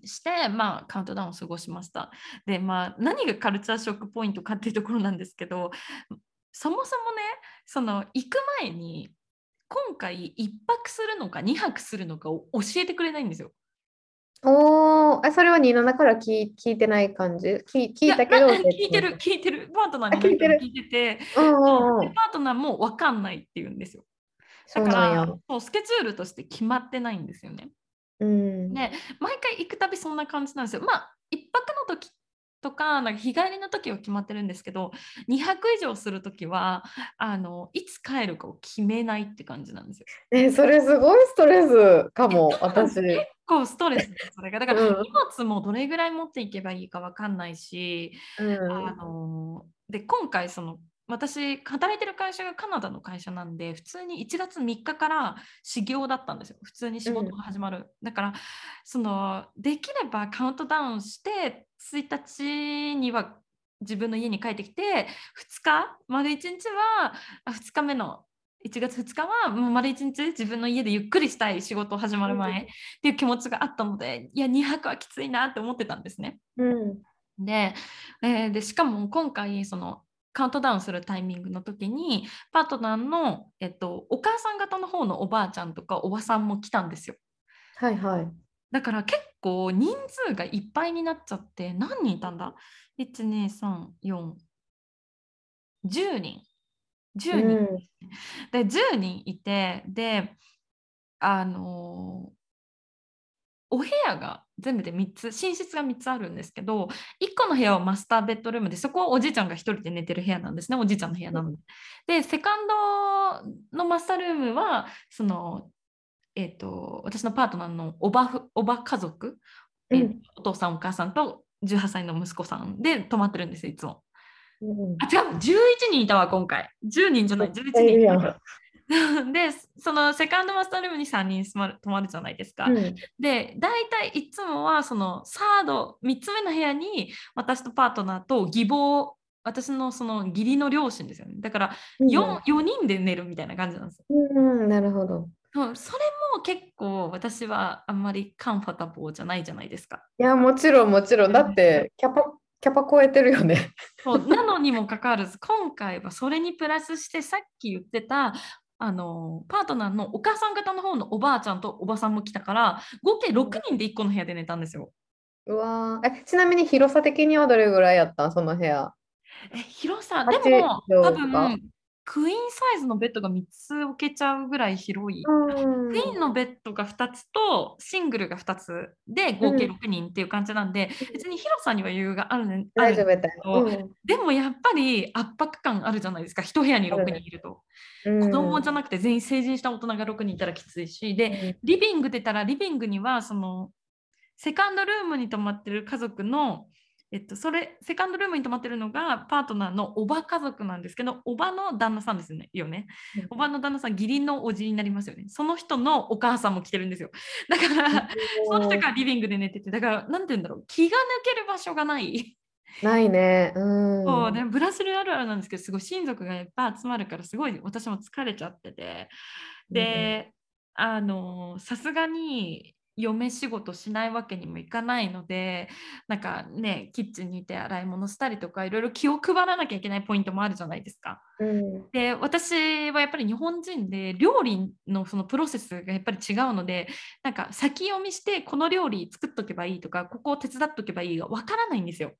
してまあカウントダウンを過ごしました。でまあ何がカルチャーショックポイントかっていうところなんですけどそもそもねその行く前に今回1泊するのか2泊するのかを教えてくれないんですよ。おー、えそれは27から聞い聞いてない感じ？聞聞いたけど聞いてる。聞いてるパートナーにあ聞いてる聞いててうんうんうん。でパートナーも分かんないって言うんですよ。だから。そうスケジュールとして決まってないんですよね。うん。で毎回行くたびそんな感じなんですよ。まあ1泊の時とかなんか日帰りの時は決まってるんですけど2泊以上する時はあのいつ帰るかを決めないって感じなんですよ。え、それすごいストレスかも、私。結構ストレスそれが。だからうん荷物もどれぐらい持っていけばいいか分かんないし、うんあので今回その私働いてる会社がカナダの会社なんで普通に1月3日から始業だったんですよ普通に仕事が始まる、だからそのできればカウントダウンして1日には自分の家に帰ってきて2日丸1日はあ2日目の1月2日はもう丸1日自分の家でゆっくりしたい仕事始まる前っていう気持ちがあったのでいや2泊はきついなって思ってたんですね。うん。で,、えーでしかも今回そのカウントダウンするタイミングの時にパートナーの、えっと、お母さん方の方のおばあちゃんとかおばさんも来たんですよ。はいはい。だから結構人数がいっぱいになっちゃって何人いたんだ ?1234110 人。10人、うん。で10人いてであのーお部屋が全部で3つ寝室が3つあるんですけど1個の部屋はマスターベッドルームでそこはおじいちゃんが1人で寝てる部屋なんですねおじいちゃんの部屋なので。でセカンドのマスタールームはその、えー、と私のパートナーのおばふおば家族、えーうんお父さんお母さんと18歳の息子さんで泊まってるんですよいつも。うんあ違う11人いたわ今回。10人じゃない11めっちゃいるやん。人 でそのセカンドマスタールームに3人泊まる泊まるじゃないですか、うん。で大体いつもはそのサード3つ目の部屋に私とパートナーと義母私のその義理の両親ですよね。だから 4, 4人で寝るみたいな感じなんですよ。うん。うん、なるほど。それも結構私はあんまりカンファタボーじゃないじゃないですか。いや、もちろんもちろん。だって、キャパ、キャパ超えてるよね。そうなのにもかかわらず今回はそれにプラスしてさっき言ってたあのパートナーのお母さん方の方のおばあちゃんとおばさんも来たから合計6人で1個の部屋で寝たんですよ。うわー。え、ちなみに広さ的にはどれぐらいやったん？その部屋。え広さ。八でも多分クイーンサイズのベッドが3つ置けちゃうぐらい広い。うん。クイーンのベッドが2つとシングルが2つで合計うん。6人っていう感じなんで、別に広さには余裕がある,、ね、ある大丈夫やったどうん。でもやっぱり圧迫感あるじゃないですか1部屋に6人いると。うん。子供じゃなくて全員成人した大人が6人いたらきついしでリビング出たらリビングにはそのセカンドルームに泊まってる家族のえっと、それセカンドルームに泊まってるのがパートナーのおば家族なんですけどおばの旦那さんですよねよね。うん。おばの旦那さん義理のおじになりますよね。その人のお母さんも来てるんですよ。だからその人がリビングで寝ててだからなんて言うんだろう気が抜ける場所がない。ないね。うん。そうね、ブラジルあるあるなんですけどすごい親族がいっぱい集まるからすごい私も疲れちゃってて。で、あのさすがに嫁仕事しないわけにもいかないのでなんかねキッチンにいて洗い物したりとかいろいろ気を配らなきゃいけないポイントもあるじゃないですか。うんで私はやっぱり日本人で料理のそのプロセスがやっぱり違うのでなんか先読みしてこの料理作っとけばいいとかここを手伝っとけばいいがわからないんですよ。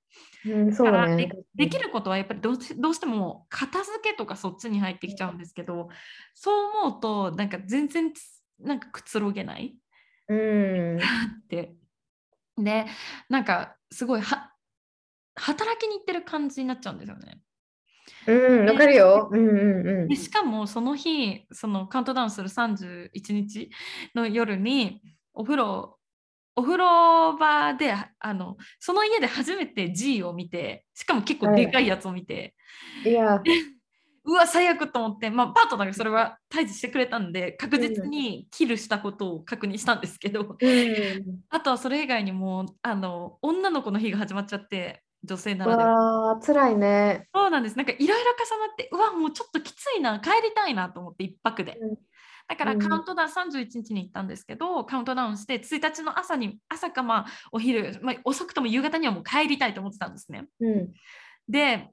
うん、そうだからね。できることはやっぱりどうしどうしても片付けとかそっちに入ってきちゃうんですけどそう思うとなんか全然つなんかくつろげないうん。ってでなんかすごいは働きに行ってる感じになっちゃうんですよね。うん、わかるよ。うんうんうんで。しかもその日そのカウントダウンする31日の夜にお風呂お風呂場であのその家で初めて G を見てしかも結構でかいやつを見て、いや、うわ最悪と思って、まあ、パートナーがそれは退治してくれたんで確実にキルしたことを確認したんですけど、うん。あとはそれ以外にもあの女の子の日が始まっちゃって女性ならでは。辛いね。そうなんですなんかいろいろ重なってうわもうちょっときついな帰りたいなと思って一泊で。うんだからうんカウントダウン31日に行ったんですけど、カウントダウンして1日の朝に朝かまあお昼、まあ、遅くとも夕方にはもう帰りたいと思ってたんですね。うん。で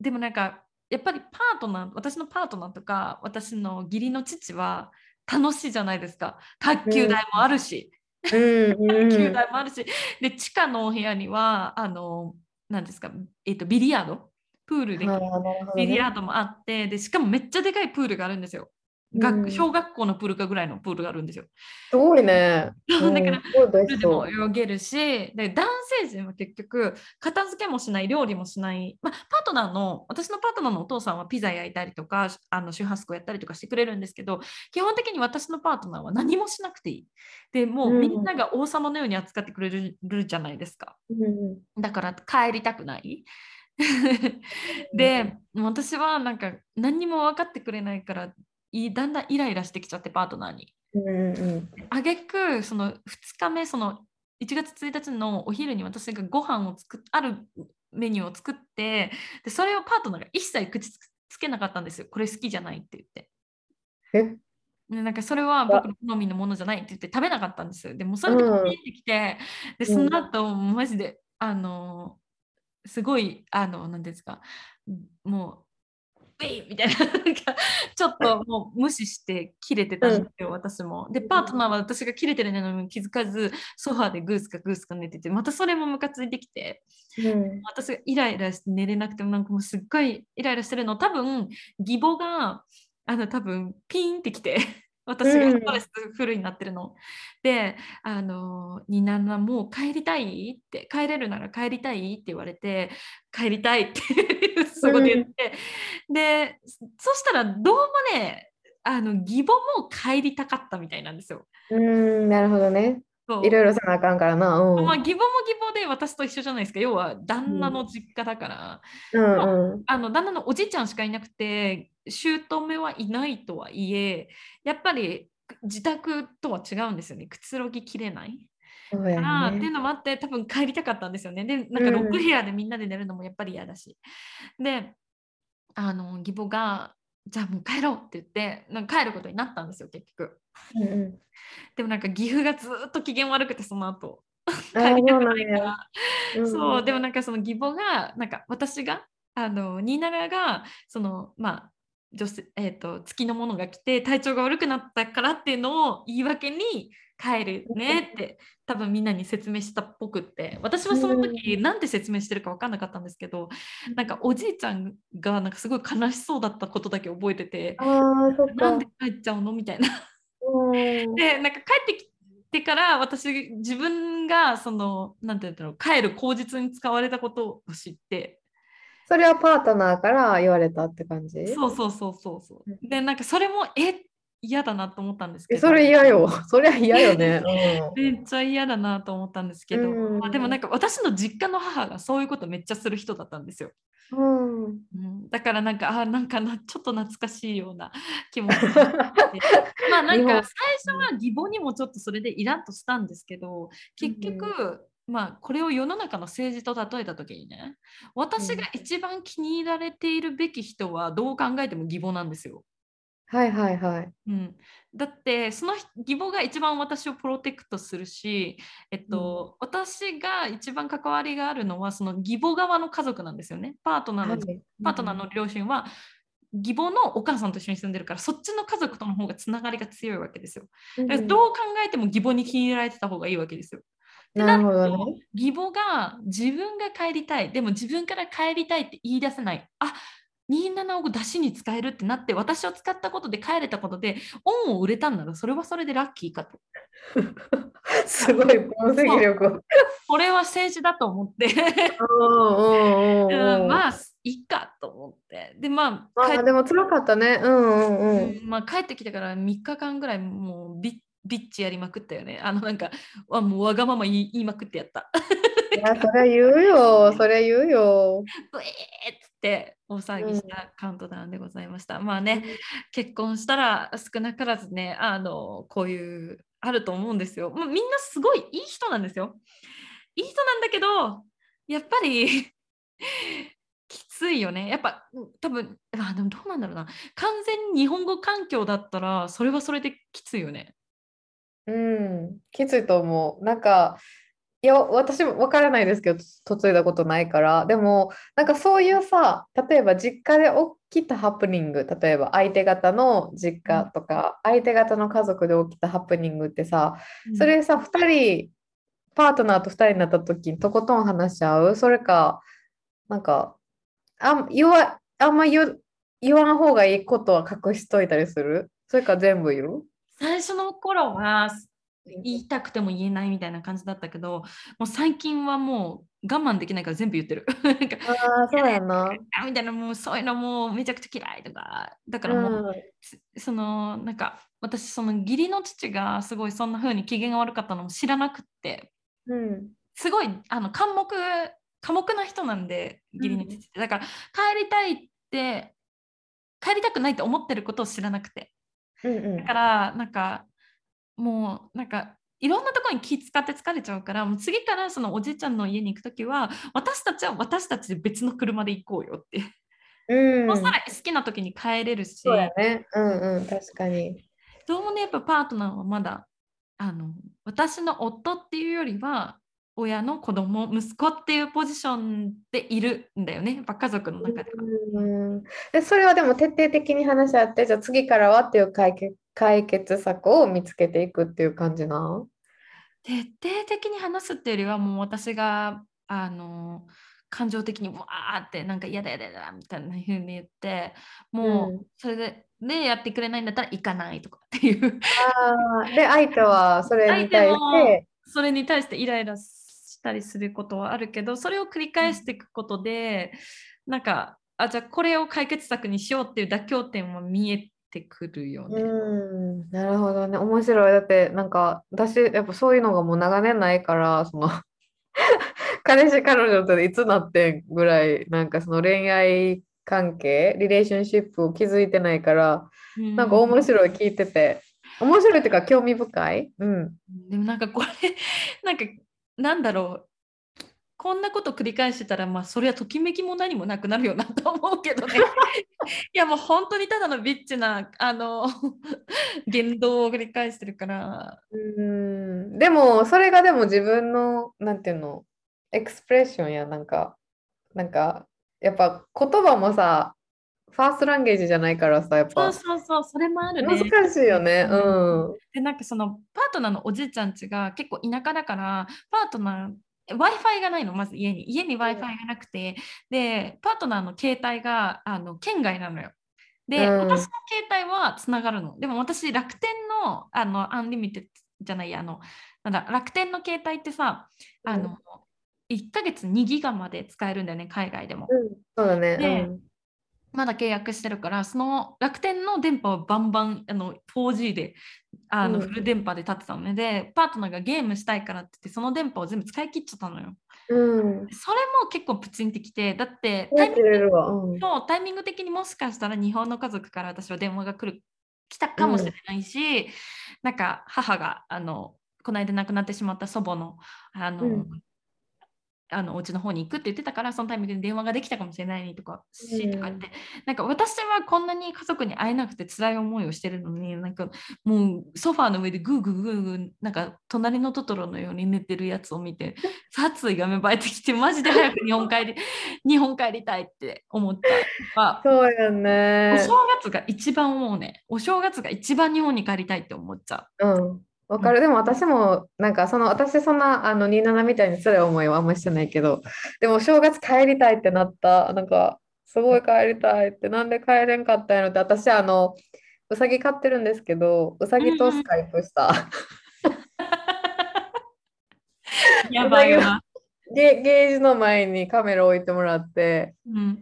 でもなんかやっぱりパートナー私のパートナーとか私の義理の父は楽しいじゃないですか。卓球台もあるし、うん。卓球うん。台もあるし。で地下のお部屋にはあの何ですか、えっとビリヤード？プールで。きるあーなるほどビリねヤードもあって。でしかもめっちゃでかいプールがあるんですよ。学うん。小学校のプールかぐらいのプールがあるんですよ。すごいね。だからプールでも泳げるしで男性陣は結局片付けもしない料理もしない、まあ、パートナーの私のパートナーのお父さんはピザ焼いたりとかあのシュハスコやったりとかしてくれるんですけど基本的に私のパートナーは何もしなくていい。でもううん。みんなが王様のように扱ってくれるじゃないですか。うんだから帰りたくない。で私はなんか何にも分かってくれないからいだんだんイライラしてきちゃってパートナーに。うんうんあげくその2日目その1月1日のお昼に私がご飯を作っあるメニューを作ってでそれをパートナーが一切口つつけなかったんですよ。これ好きじゃないって言って。え？でなんかそれは僕の好みのものじゃないって言って食べなかったんですよ。でもそれでうん。聞いてきて、でその後マジであのすごいあの何ですか。もみたいななんかちょっともう無視して切れてたんですよ、私も。でパートナーは私が切れてるのに気づかずソファーでグースかグースか寝ててまたそれもムカついてきてうん私がイライラして寝れなくてもなんかもうすっごいイライラしてるの多分義母があの多分ピーンってきて 私がストレスフルになってるの。で「あのニナナもう帰りたい?」って「帰れるなら帰りたい?」って言われて「帰りたい」ってそこで言って、でそしたらどうもねあの義母も帰りたかったみたいなんですよ。うん、なるほどね。そういろいろせなあかんからな。うん。まあ、義母も義母で私と一緒じゃないですか要は旦那の実家だから、うんうん。あの旦那のおじいちゃんしかいなくて姑はいないとはいえやっぱり自宅とは違うんですよねくつろぎきれない。そうやからっていうね。のもあって多分帰りたかったんですよね。でなんかうん6部屋でみんなで寝るのもやっぱり嫌だし。であの義母がじゃあもう帰ろうって言ってなんか帰ることになったんですよ結局。うんうん。でもなんか岐阜がずっと機嫌悪くてその後帰りたくないから。そうでもなんかその義母がなんか私があのニーナラがそのまあ女性えー、と月のものが来て体調が悪くなったからっていうのを言い訳に帰るねって多分みんなに説明したっぽくって私はその時なんて説明してるか分かんなかったんですけどなんかおじいちゃんがなんかすごい悲しそうだったことだけ覚えててああ、そっかなんで。帰っちゃうのみたいな。うん。でなんか帰ってきてから私自分がそのなんて言うんだろう帰る口実に使われたことを知ってそれはパートナーから言われたって感じ？そうそうそうそうそう。うん。でなんかそれもえ嫌だなと思ったんですけど。えそれ嫌よ。そりゃ嫌よね。めっちゃ嫌だなと思ったんですけど、うん。まあ、でもなんか私の実家の母がそういうことめっちゃする人だったんですよ、うん。うん。うん、だからなんかあなんかなちょっと懐かしいような気持ち まあなんか最初は義母にもちょっとそれでイラッとしたんですけど結局、まあこれを世の中の政治と例えた時にね私が一番気に入られているべき人はどう考えても義母なんですよ。はいはいはい。うん、だってその義母が一番私をプロテクトするし、えっと私が一番関わりがあるのはその義母側の家族なんですよね。パートナーの、はいパートナーの両親は義母のお母さんと一緒に住んでるからそっちの家族との方がつながりが強いわけですよ。うんだからどう考えても義母に気に入られてた方がいいわけですよ。なるほどね。義母が自分が帰りたいでも自分から帰りたいって言い出せないあ27を出しに使えるってなって私を使ったことで帰れたことで恩を売れたんならそれはそれでラッキーかと すごい分析力。これは政治だと思ってうん。まあいいかと思ってでまあでも辛かったね。うんうんうん。うんまあ、帰ってきてから3日間ぐらいもうビッビッチやりまくったよねあのなんかわもうわがまま言い言いまくってやったいや、それ言うよ。それ言うよ。ブエーっつって大騒ぎしたカウントダウンでございました。まあね、結婚したら少なからずね、あのこういうあると思うんですよ。まあ、みんなすごいいい人なんですよ。いい人なんだけど、やっぱり きついよね。やっぱうん多分あでもどうなんだろうな。完全に日本語環境だったら、それはそれできついよね。うん。きついと思う。なんか、いや、私もわからないですけど、嫁いだことないから。でも、なんかそういうさ、例えば実家で起きたハプニング、例えば相手方の実家とか、相手方の家族で起きたハプニングってさ、それさ、2人、パートナーと2人になった時にとことん話し合う？それか、なんか、あん言わ、あんま言わん方がいいことは隠しといたりする？それか全部言う？最初の頃は言いたくても言えないみたいな感じだったけど、もう最近はもう我慢できないから全部言ってる。なんかああ、そうやな。あみたいなもうそういうのもうめちゃくちゃ嫌いとかだからもう、うんそのなんか私その義理の父がすごいそんな風に機嫌が悪かったのも知らなくってうん。すごいあの寡黙寡黙な人なんで義理の父ってだから帰りたいって帰りたくないって思ってることを知らなくてうんうんだからなんかもうなんかいろんなところに気使って疲れちゃうからもう次からそのおじいちゃんの家に行く時は私たちは私たちで別の車で行こうよって、うん。そしたら好きな時に帰れるしそうやね。うんうん、確かに。どうもねやっぱパートナーはまだあの私の夫っていうよりは親の子供息子っていうポジションでいるんだよねやっぱ家族の中では。うん。で、それはでも徹底的に話し合って、じゃあ次からはっていう解決、解決策を見つけていくっていう感じな。徹底的に話すっていうよりはもう私があの感情的にわーってなんか嫌だ嫌だ嫌だみたいな風に言ってもうんうそれで、でやってくれないんだったら行かないとかっていうああ、で、相手はそれに対して、それに対してイライラしたりすることはあるけどそれを繰り返していくことで、なんかあじゃあこれを解決策にしようっていう妥協点は見えてくるよね。うん、なるほどね。面白い。だって、なんか、私、やっぱそういうのがもう長年ないから、その、彼氏、彼女といつなってんぐらい、なんかその恋愛関係、リレーションシップを築いてないから、うんなんか面白い聞いてて、面白いっていうか興味深い。うん。でもなんかこれ なんかなんだろう。こんなこと繰り返してたらまあそれはときめきも何もなくなるよなと思うけどね。いやもう本当にただのビッチなあの言動を繰り返してるから。うん。でも、それがでも自分の、なんていうの、エクスプレッションや、なんか、なんか、やっぱ言葉もさ、ファーストランゲージじゃないからさ、やっそうぱそうそうそれもあるね。難しいよね。うん。でなんかそのパートナーのおじいちゃんちが結構田舎だからパートナー w i f i がないの？まず家に。家に w i f i がなくて、でパートナーの携帯があの県外なのよ。で、うん。私の携帯はつながるの。でも私楽天のあのアンリミテッドじゃないやあのなんだ楽天の携帯ってさあの、1ヶ月2ギガまで使えるんだよね海外でも、うん、そうだね。でうんまだ契約してるからその楽天の電波はバンバンあの 4G であの、うんフル電波で立ってたのねでパートナーがゲームしたいからって言ってその電波を全部使い切っちゃったのようん。それも結構プチンってきてだってタイミング。うん。タイミング的にもしかしたら日本の家族から私は電話が来る来たかもしれないし、なんか母があのこの間亡くなってしまった祖母のあの、うんあのお家の方に行くって言ってたからそのタイミングで電話ができたかもしれないとかし、うんとかってなんか私はこんなに家族に会えなくて辛い思いをしてるのになんかもうソファーの上でグーグーグーグーなんか隣のトトロのように寝てるやつを見て殺意が芽生えてきてマジで早く日本帰り 日本帰りたいって思ったとかそうやおね。正月が一番思うねお正月が一番日本に帰りたいって思っちゃうん。わかる。でも私も、なんかその、私そんな、あの、27みたいに辛い思いはあんまりしてないけど、でも正月帰りたいってなった。なんか、すごい帰りたいって、なんで帰れんかったんやろって、私、あの、うさぎ飼ってるんですけど、うさぎとスカイプした。う やばいわ、ゲ、ゲージの前にカメラ置いてもらって、うん。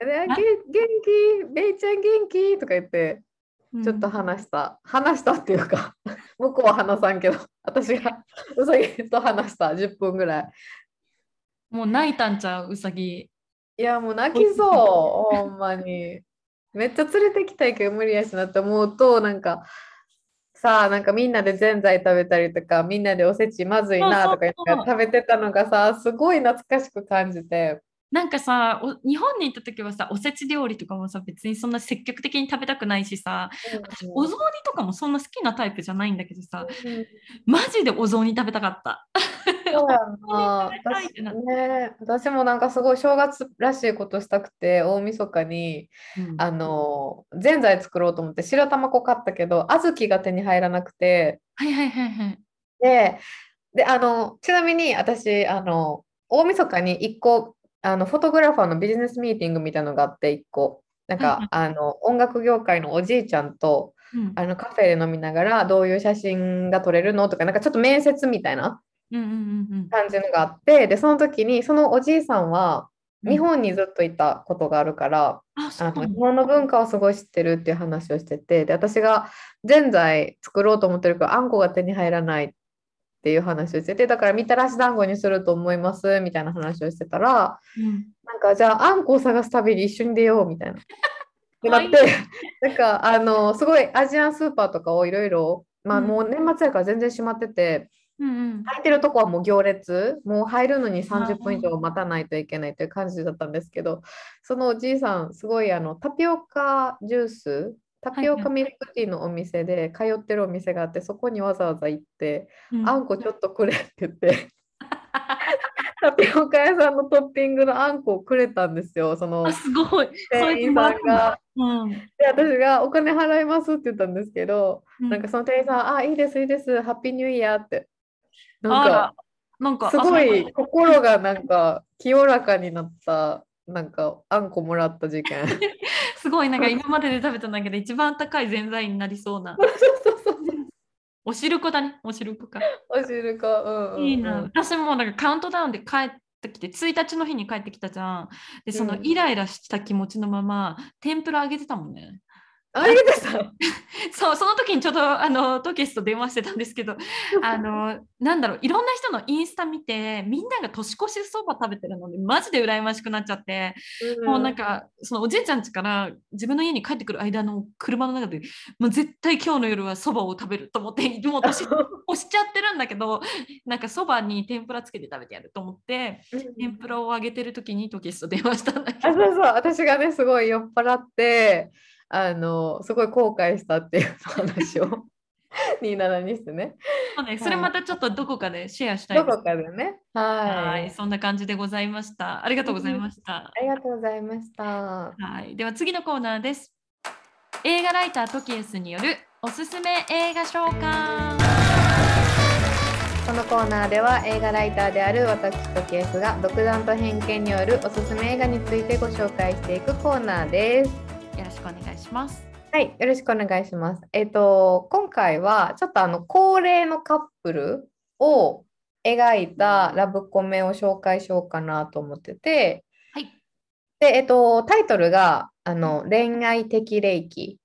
でげ元気、ベイちゃん元気？とか言って、うんちょっと話した。話したっていうか、向こうは話さんけど、私がうさぎと話した、10分ぐらい。もう泣いたんちゃううさぎいや、もう泣きそう、ほんまに。めっちゃ連れてきたいけど無理やしなって思うと、なんか、さあ、なんかみんなでぜんざい食べたりとか、みんなでおせちまずいなとか言って食べてたのがさ、すごい懐かしく感じて。なんかさお日本に行った時はさおせち料理とかもさ別にそんな積極的に食べたくないしさお雑煮とかもそんな好きなタイプじゃないんだけどさうんマジでお雑煮食べたかった。そうや な私ね、私もなんかすごい正月らしいことしたくて、大晦日に、うん。あの、ぜんざい作ろうと思って白玉粉買ったけど、小豆が手に入らなくて、はいはいはいはい。で、で、あの、ちなみに私、あの、大晦日に1個、あの、フォトグラファーのビジネスミーティングみたいなのがあって、1個。なんか、あの、音楽業界のおじいちゃんと、うん。あの、カフェで飲みながら、どういう写真が撮れるのとか、なんかちょっと面接みたいな感じのがあって、で、その時に、そのおじいさんは、うん。日本にずっといたことがあるから、あ、の日本の文化をすごい知ってるっていう話をしてて、で、私がぜんざい作ろうと思ってるけど、あんこが手に入らないっていう話をしてて、だからみたらし団子にすると思いますみたいな話をしてたら、うん。なんかじゃああんこを探す旅に一緒に出ようみたいな。でかわいいなって、なんかあのすごいアジアンスーパーとかをいろいろ、まあうん。もう年末やから全然閉まってて、うんうん。空いてるとこはもう行列、もう入るのに30分以上待たないといけないという感じだったんですけど、そのおじいさん、すごいあのタピオカジュース、タピオカミルクティーのお店で通ってるお店があって、そこにわざわざ行って、うんあんこちょっとくれって言って、タピオカ屋さんのトッピングのあんこをくれたんですよ、そのあ、すごい。店員さんが。うんで、私がお金払いますって言ったんですけど、うんなんかその店員さん、あ、いいです、いいです、ハッピーニューイヤーって。なんあからなんか、すごい心がなんか清らかになったなんかあんこもらった事件。すごいなんか今までで食べた中で一番高いぜんざいになりそうな。おしるこだね、おしるこか。お汁か。うんうんうんいいな。私もなんかカウントダウンで帰ってきて、1日の日に帰ってきたじゃん。で、そのうんイライラした気持ちのまま、天ぷら揚げてたもんね。あれでさ。そう、その時にちょうどあのトキエスと電話してたんですけど、あの、なんだろう、いろんな人のインスタ見て、みんなが年越しそば食べてるので、マジで羨ましくなっちゃって、もうなんか、そのおじいちゃん家から自分の家に帰ってくる間の車の中で、もう絶対今日の夜はそばを食べると思って、もう年越しちゃってるんだけど、なんかそばに天ぷらつけて食べてやると思って、うん。天ぷらを揚げてる時にトキエスと電話したんだけあ、ど、そうそう、私がね、すごい酔っ払って、あの、すごい後悔したっていう話を 27にしてね。そうねそれまたちょっとどこかでシェアしたいですどこかでね。は、はいい。そんな感じでございました。ありがとうございました。ありがとうございました。はい、では次のコーナーです。映画ライタートキエスによるおすすめ映画紹介。このコーナーでは映画ライターである私とケースが独断と偏見によるおすすめ映画についてご紹介していくコーナーです。よろしくお願いします。はい、よろしくお願いします。えっ、と、今回はちょっとあの高齢のカップルを描いたラブコメを紹介しようかなと思ってて、はい。で、えっ、と、タイトルがあの恋愛的霊気。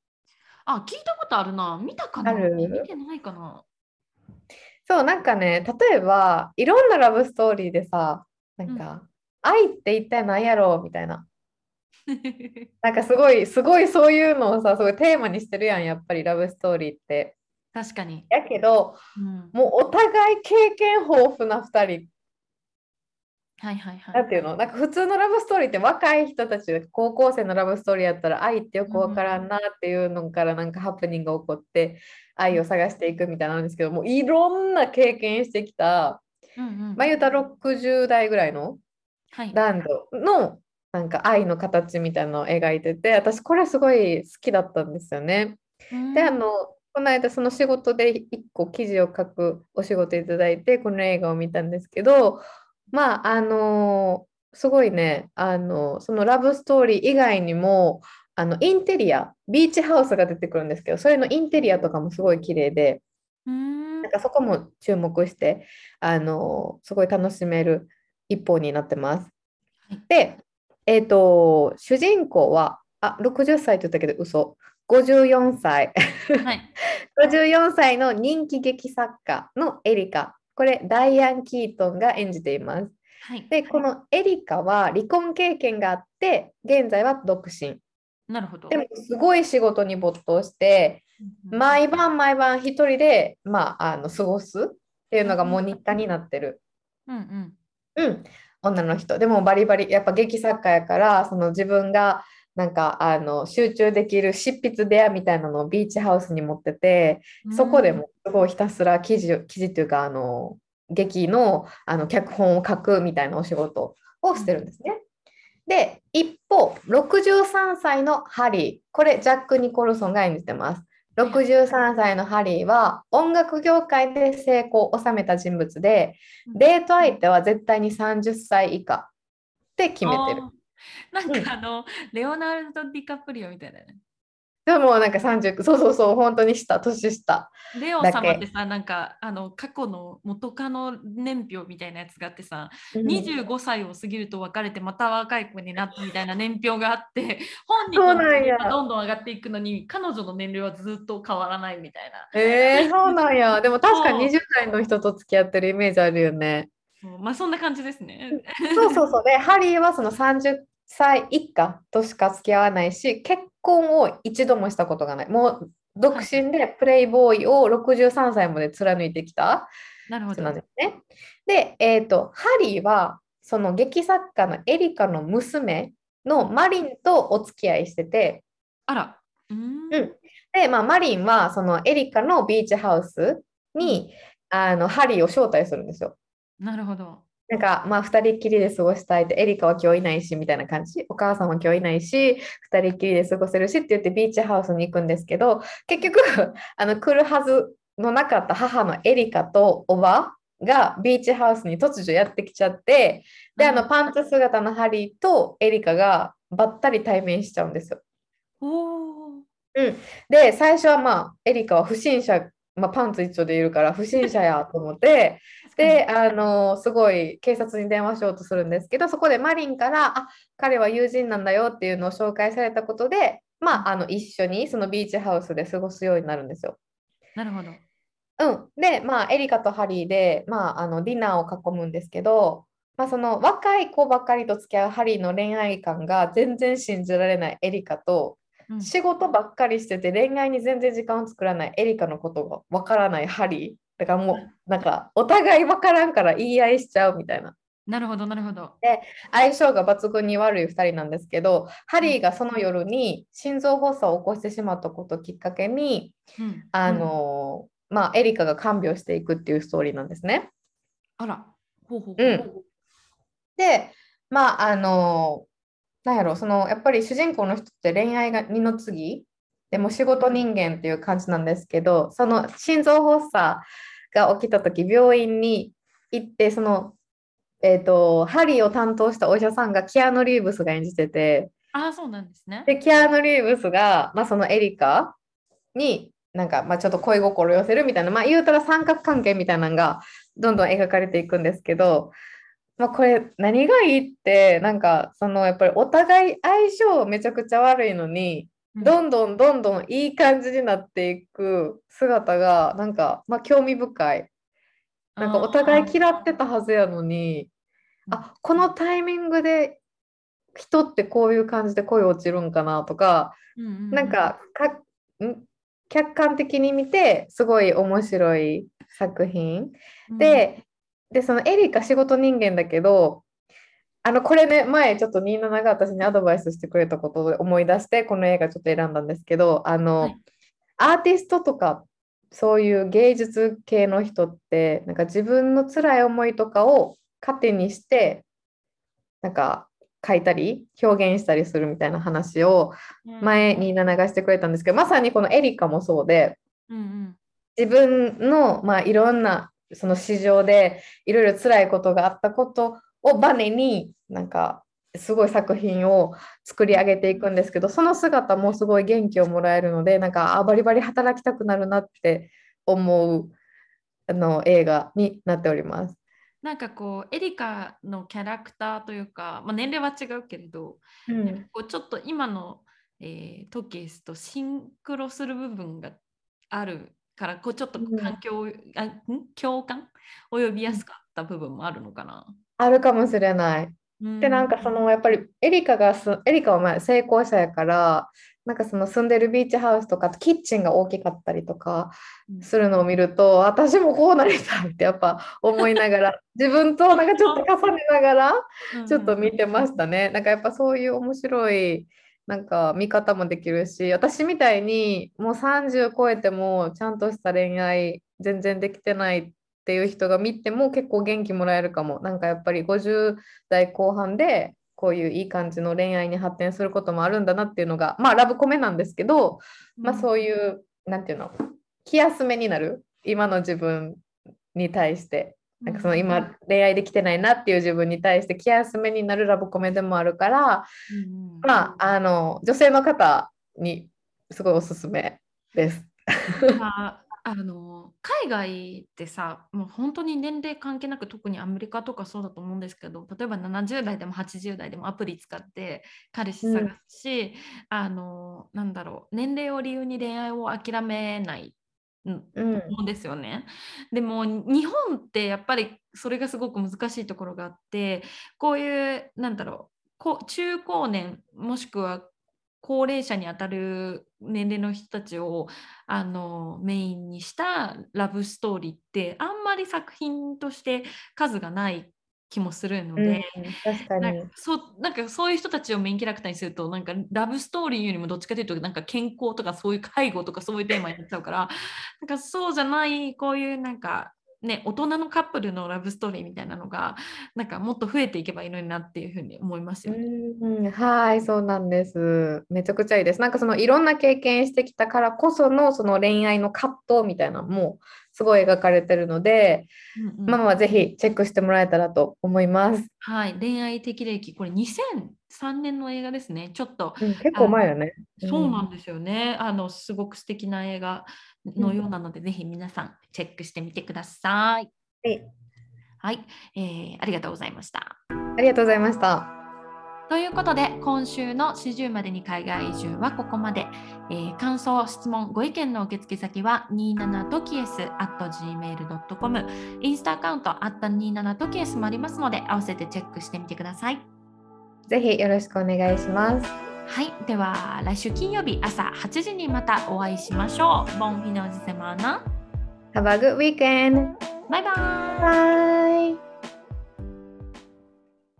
あ、聞いたことあるな。見たかなある？見てないかな。そう、なんかね、例えばいろんなラブストーリーでさ、なんか、愛って一体何やろう？みたいな。なんかすごい、すごいそういうのをさ、すごいテーマにしてるやん、やっぱりラブストーリーって。確かに。やけど、うん、もうお互い経験豊富な2人はいはいはい。なんていうの？なんか普通のラブストーリーって若い人たち高校生のラブストーリーやったら愛ってよくわからんなっていうのからなんかハプニングが起こって愛を探していくみたいなんですけどもういろんな経験してきたうんうん。まあ言うたら60代ぐらいのはい。男女のなんか愛の形みたいなのを描いてて私これすごい好きだったんですよね。であのこの間その仕事で1個記事を書くお仕事いただいてこの映画を見たんですけどまああのすごいねあのそのラブストーリー以外にもあのインテリアビーチハウスが出てくるんですけどそれのインテリアとかもすごい綺麗でうんなんかそこも注目してあのすごい楽しめる一本になってます。はいで、えっ、と主人公はあ60歳って言ったけど嘘54歳はい。54歳の人気劇作家のエリカ。これ、ダイアン・キートンが演じています。はい。で、このエリカは離婚経験があって、現在は独身。なるほど。でも、すごい仕事に没頭して、うん毎晩毎晩一人で、まあ、あの過ごすっていうのがもう日課になってる。うんうん。うん、女の人。でもバリバリ、やっぱ劇作家やから、その自分がなんかあの集中できる執筆部屋みたいなのをビーチハウスに持ってて、そこでもすごいひたすら記事を、記事っていうか、あの、劇の、あの脚本を書くみたいなお仕事をしてるんですね。で、一方、63歳のハリー、これ、ジャック・ニコルソンが演じてます。63歳のハリーは音楽業界で成功を収めた人物で、デート相手は絶対に30歳以下って決めてる。なんかあの、レオナルド・ディカプリオみたいだね。でもなんか30、そうそうそう、本当に下、年下。レオ様ってさ、なんかあの過去の元カノ年表みたいなやつがあってさ、うん25歳を過ぎると別れてまた若い子になったみたいな年表があって、本人の年齢がどんどん上がっていくのに、彼女の年齢はずっと変わらないみたいな。えー、そうなんや。でも確かにそ20代の人と付き合ってるイメージあるよね。まあそんな感じですね。そうそうそう。で、ハリーはその30歳以下としか付き合わないし、結婚を一度もしたことがない。もう独身でプレイボーイを63歳まで貫いてきたなるほど。人なんですね。で、えっと、ハリーはその劇作家のエリカの娘のマリンとお付き合いしてて、あら。うーんうんで、まあ、マリンはそのエリカのビーチハウスにあのハリーを招待するんですよ。なるほど。なんか、まあ、二人っきりで過ごしたいって、エリカは今日いないし、みたいな感じ。お母さんは今日いないし、二人っきりで過ごせるしって言ってビーチハウスに行くんですけど、結局、あの、来るはずのなかった母のエリカとおばがビーチハウスに突如やってきちゃって、で、あの、パンツ姿のハリーとエリカがばったり対面しちゃうんですよ。おお。で、最初はまあ、エリカは不審者、まあ、パンツ一丁でいるから不審者やと思って、で、あの、すごい警察に電話しようとするんですけど、そこでマリンから、あ、彼は友人なんだよっていうのを紹介されたことで、まあ、あの、一緒にそのビーチハウスで過ごすようになるんですよ。なるほど。うん。で、まあ、エリカとハリーで、まあ、あの、ディナーを囲むんですけど、まあ、その若い子ばっかりと付き合うハリーの恋愛観が全然信じられないエリカと、うん仕事ばっかりしてて恋愛に全然時間を作らないエリカのことがわからないハリー。だからもう、なんか、お互いわからんから言い合いしちゃうみたいな。なるほど、なるほど。相性が抜群に悪い2人なんですけど、ハリーがその夜に心臓発作を起こしてしまったことをきっかけに、うんあうんのまあ、エリカが看病していくっていうストーリーなんですね。あら。ほうほうほうんう。で、まあ、あのなんやろ、その、やっぱり主人公の人って恋愛が二の次、でも仕事人間っていう感じなんですけど、その心臓発作が起きた時病院に行って、その、えっと、ハリーを担当したお医者さんがキアヌ・リーブスが演じてて、ああ、そうなんですね。で、キアヌ・リーブスが、まあ、そのエリカに、なんか、まあ、ちょっと恋心を寄せるみたいな、まあ、言うたら三角関係みたいなのがどんどん描かれていくんですけど、まあ、これ何がいいって、なんか、そのやっぱりお互い相性めちゃくちゃ悪いのに、うんどんどんどんどんいい感じになっていく姿が、なんか、まあ、興味深い。なんかお互い嫌ってたはずやのに、あ、このタイミングで人ってこういう感じで恋落ちるんかなとか、うんうんうん。なんかかん？客観的に見てすごい面白い作品。うん。で、でそのエリカ仕事人間だけどあのこれね前ちょっと27が私にアドバイスしてくれたことを思い出してこの映画ちょっと選んだんですけどあの、はい。アーティストとかそういう芸術系の人ってなんか自分の辛い思いとかを糧にしてなんか書いたり表現したりするみたいな話を前に27がしてくれたんですけどまさにこのエリカもそうでうんうん。自分の、まあ、いろんなその市場でいろいろ辛いことがあったことをバネになんかすごい作品を作り上げていくんですけどその姿もすごい元気をもらえるのでなんかあバリバリ働きたくなるなって思うあの映画になっております。なんかこうエリカのキャラクターというか、まあ、年齢は違うけれど、うんこうちょっと今の、えートキエスとシンクロする部分があるからこうちょっとうん環境、あん？共感？を呼びやすかった部分もあるのかな。あるかもしれない。でなんかそのやっぱりエリカがすエリカはまあ成功者やからなんかその住んでるビーチハウスとかキッチンが大きかったりとかうんするのを見ると私もこうなりたいってやっぱ思いながら 自分となんかちょっと重ねながらうんちょっと見てましたね。なんかやっぱそういう面白いなんか見方もできるし私みたいにもう30超えてもちゃんとした恋愛全然できてないっていう人が見ても結構元気もらえるかも。なんかやっぱり50代後半でこういういい感じの恋愛に発展することもあるんだなっていうのがまあラブコメなんですけど、まあそういうなんていうの気休めになる今の自分に対してなんかその今恋愛できてないなっていう自分に対して気休めになるラブコメでもあるからうんうんまああの女性の方にすごいおすすめです。まああの海外ってさもう本当に年齢関係なく特にアメリカとかそうだと思うんですけど例えば70代でも80代でもアプリ使って彼氏探すし、あのなんだろう年齢を理由に恋愛を諦めないうんうん思うんですよね。でも日本ってやっぱりそれがすごく難しいところがあってこういうなんだろうこ中高年もしくは高齢者にあたる年齢の人たちをあのメインにしたラブストーリーってあんまり作品として数がない気もするのうんで、なんかそうなんかそういう人たちをメインキャラクターにするとなんかラブストーリーよりもどっちかというとなんか健康とかそういう介護とかそういうテーマになっちゃうからなんかそうじゃないこういうなんかね大人のカップルのラブストーリーみたいなのがなんかもっと増えていけばいいのになっていうふうに思いますよね。うん、はい、そうなんです。めちゃくちゃいいです。なんかそのいろんな経験してきたからこそのその恋愛の葛藤みたいなのもすごい描かれてるので、うんうんママはぜひチェックしてもらえたらと思います。はい、恋愛的歴これ2003年の映画ですね。ちょっとうん、結構前だね。そうなんですよね。あのすごく素敵な映画のようなので、ぜひ皆さんチェックしてみてください。はいはい、えーありがとうございました。ありがとうございました。ということで今週の40までに海外移住はここまで、えー感想質問ご意見の受付先は 27tokies.gmail.com インスタアカウント 27tokies もありますので合わせてチェックしてみてくださいぜひよろしくお願いします。はいでは来週金曜日朝8時にまたお会いしましょうボンフィノージセマーナ Have a good weekend! バイバイ!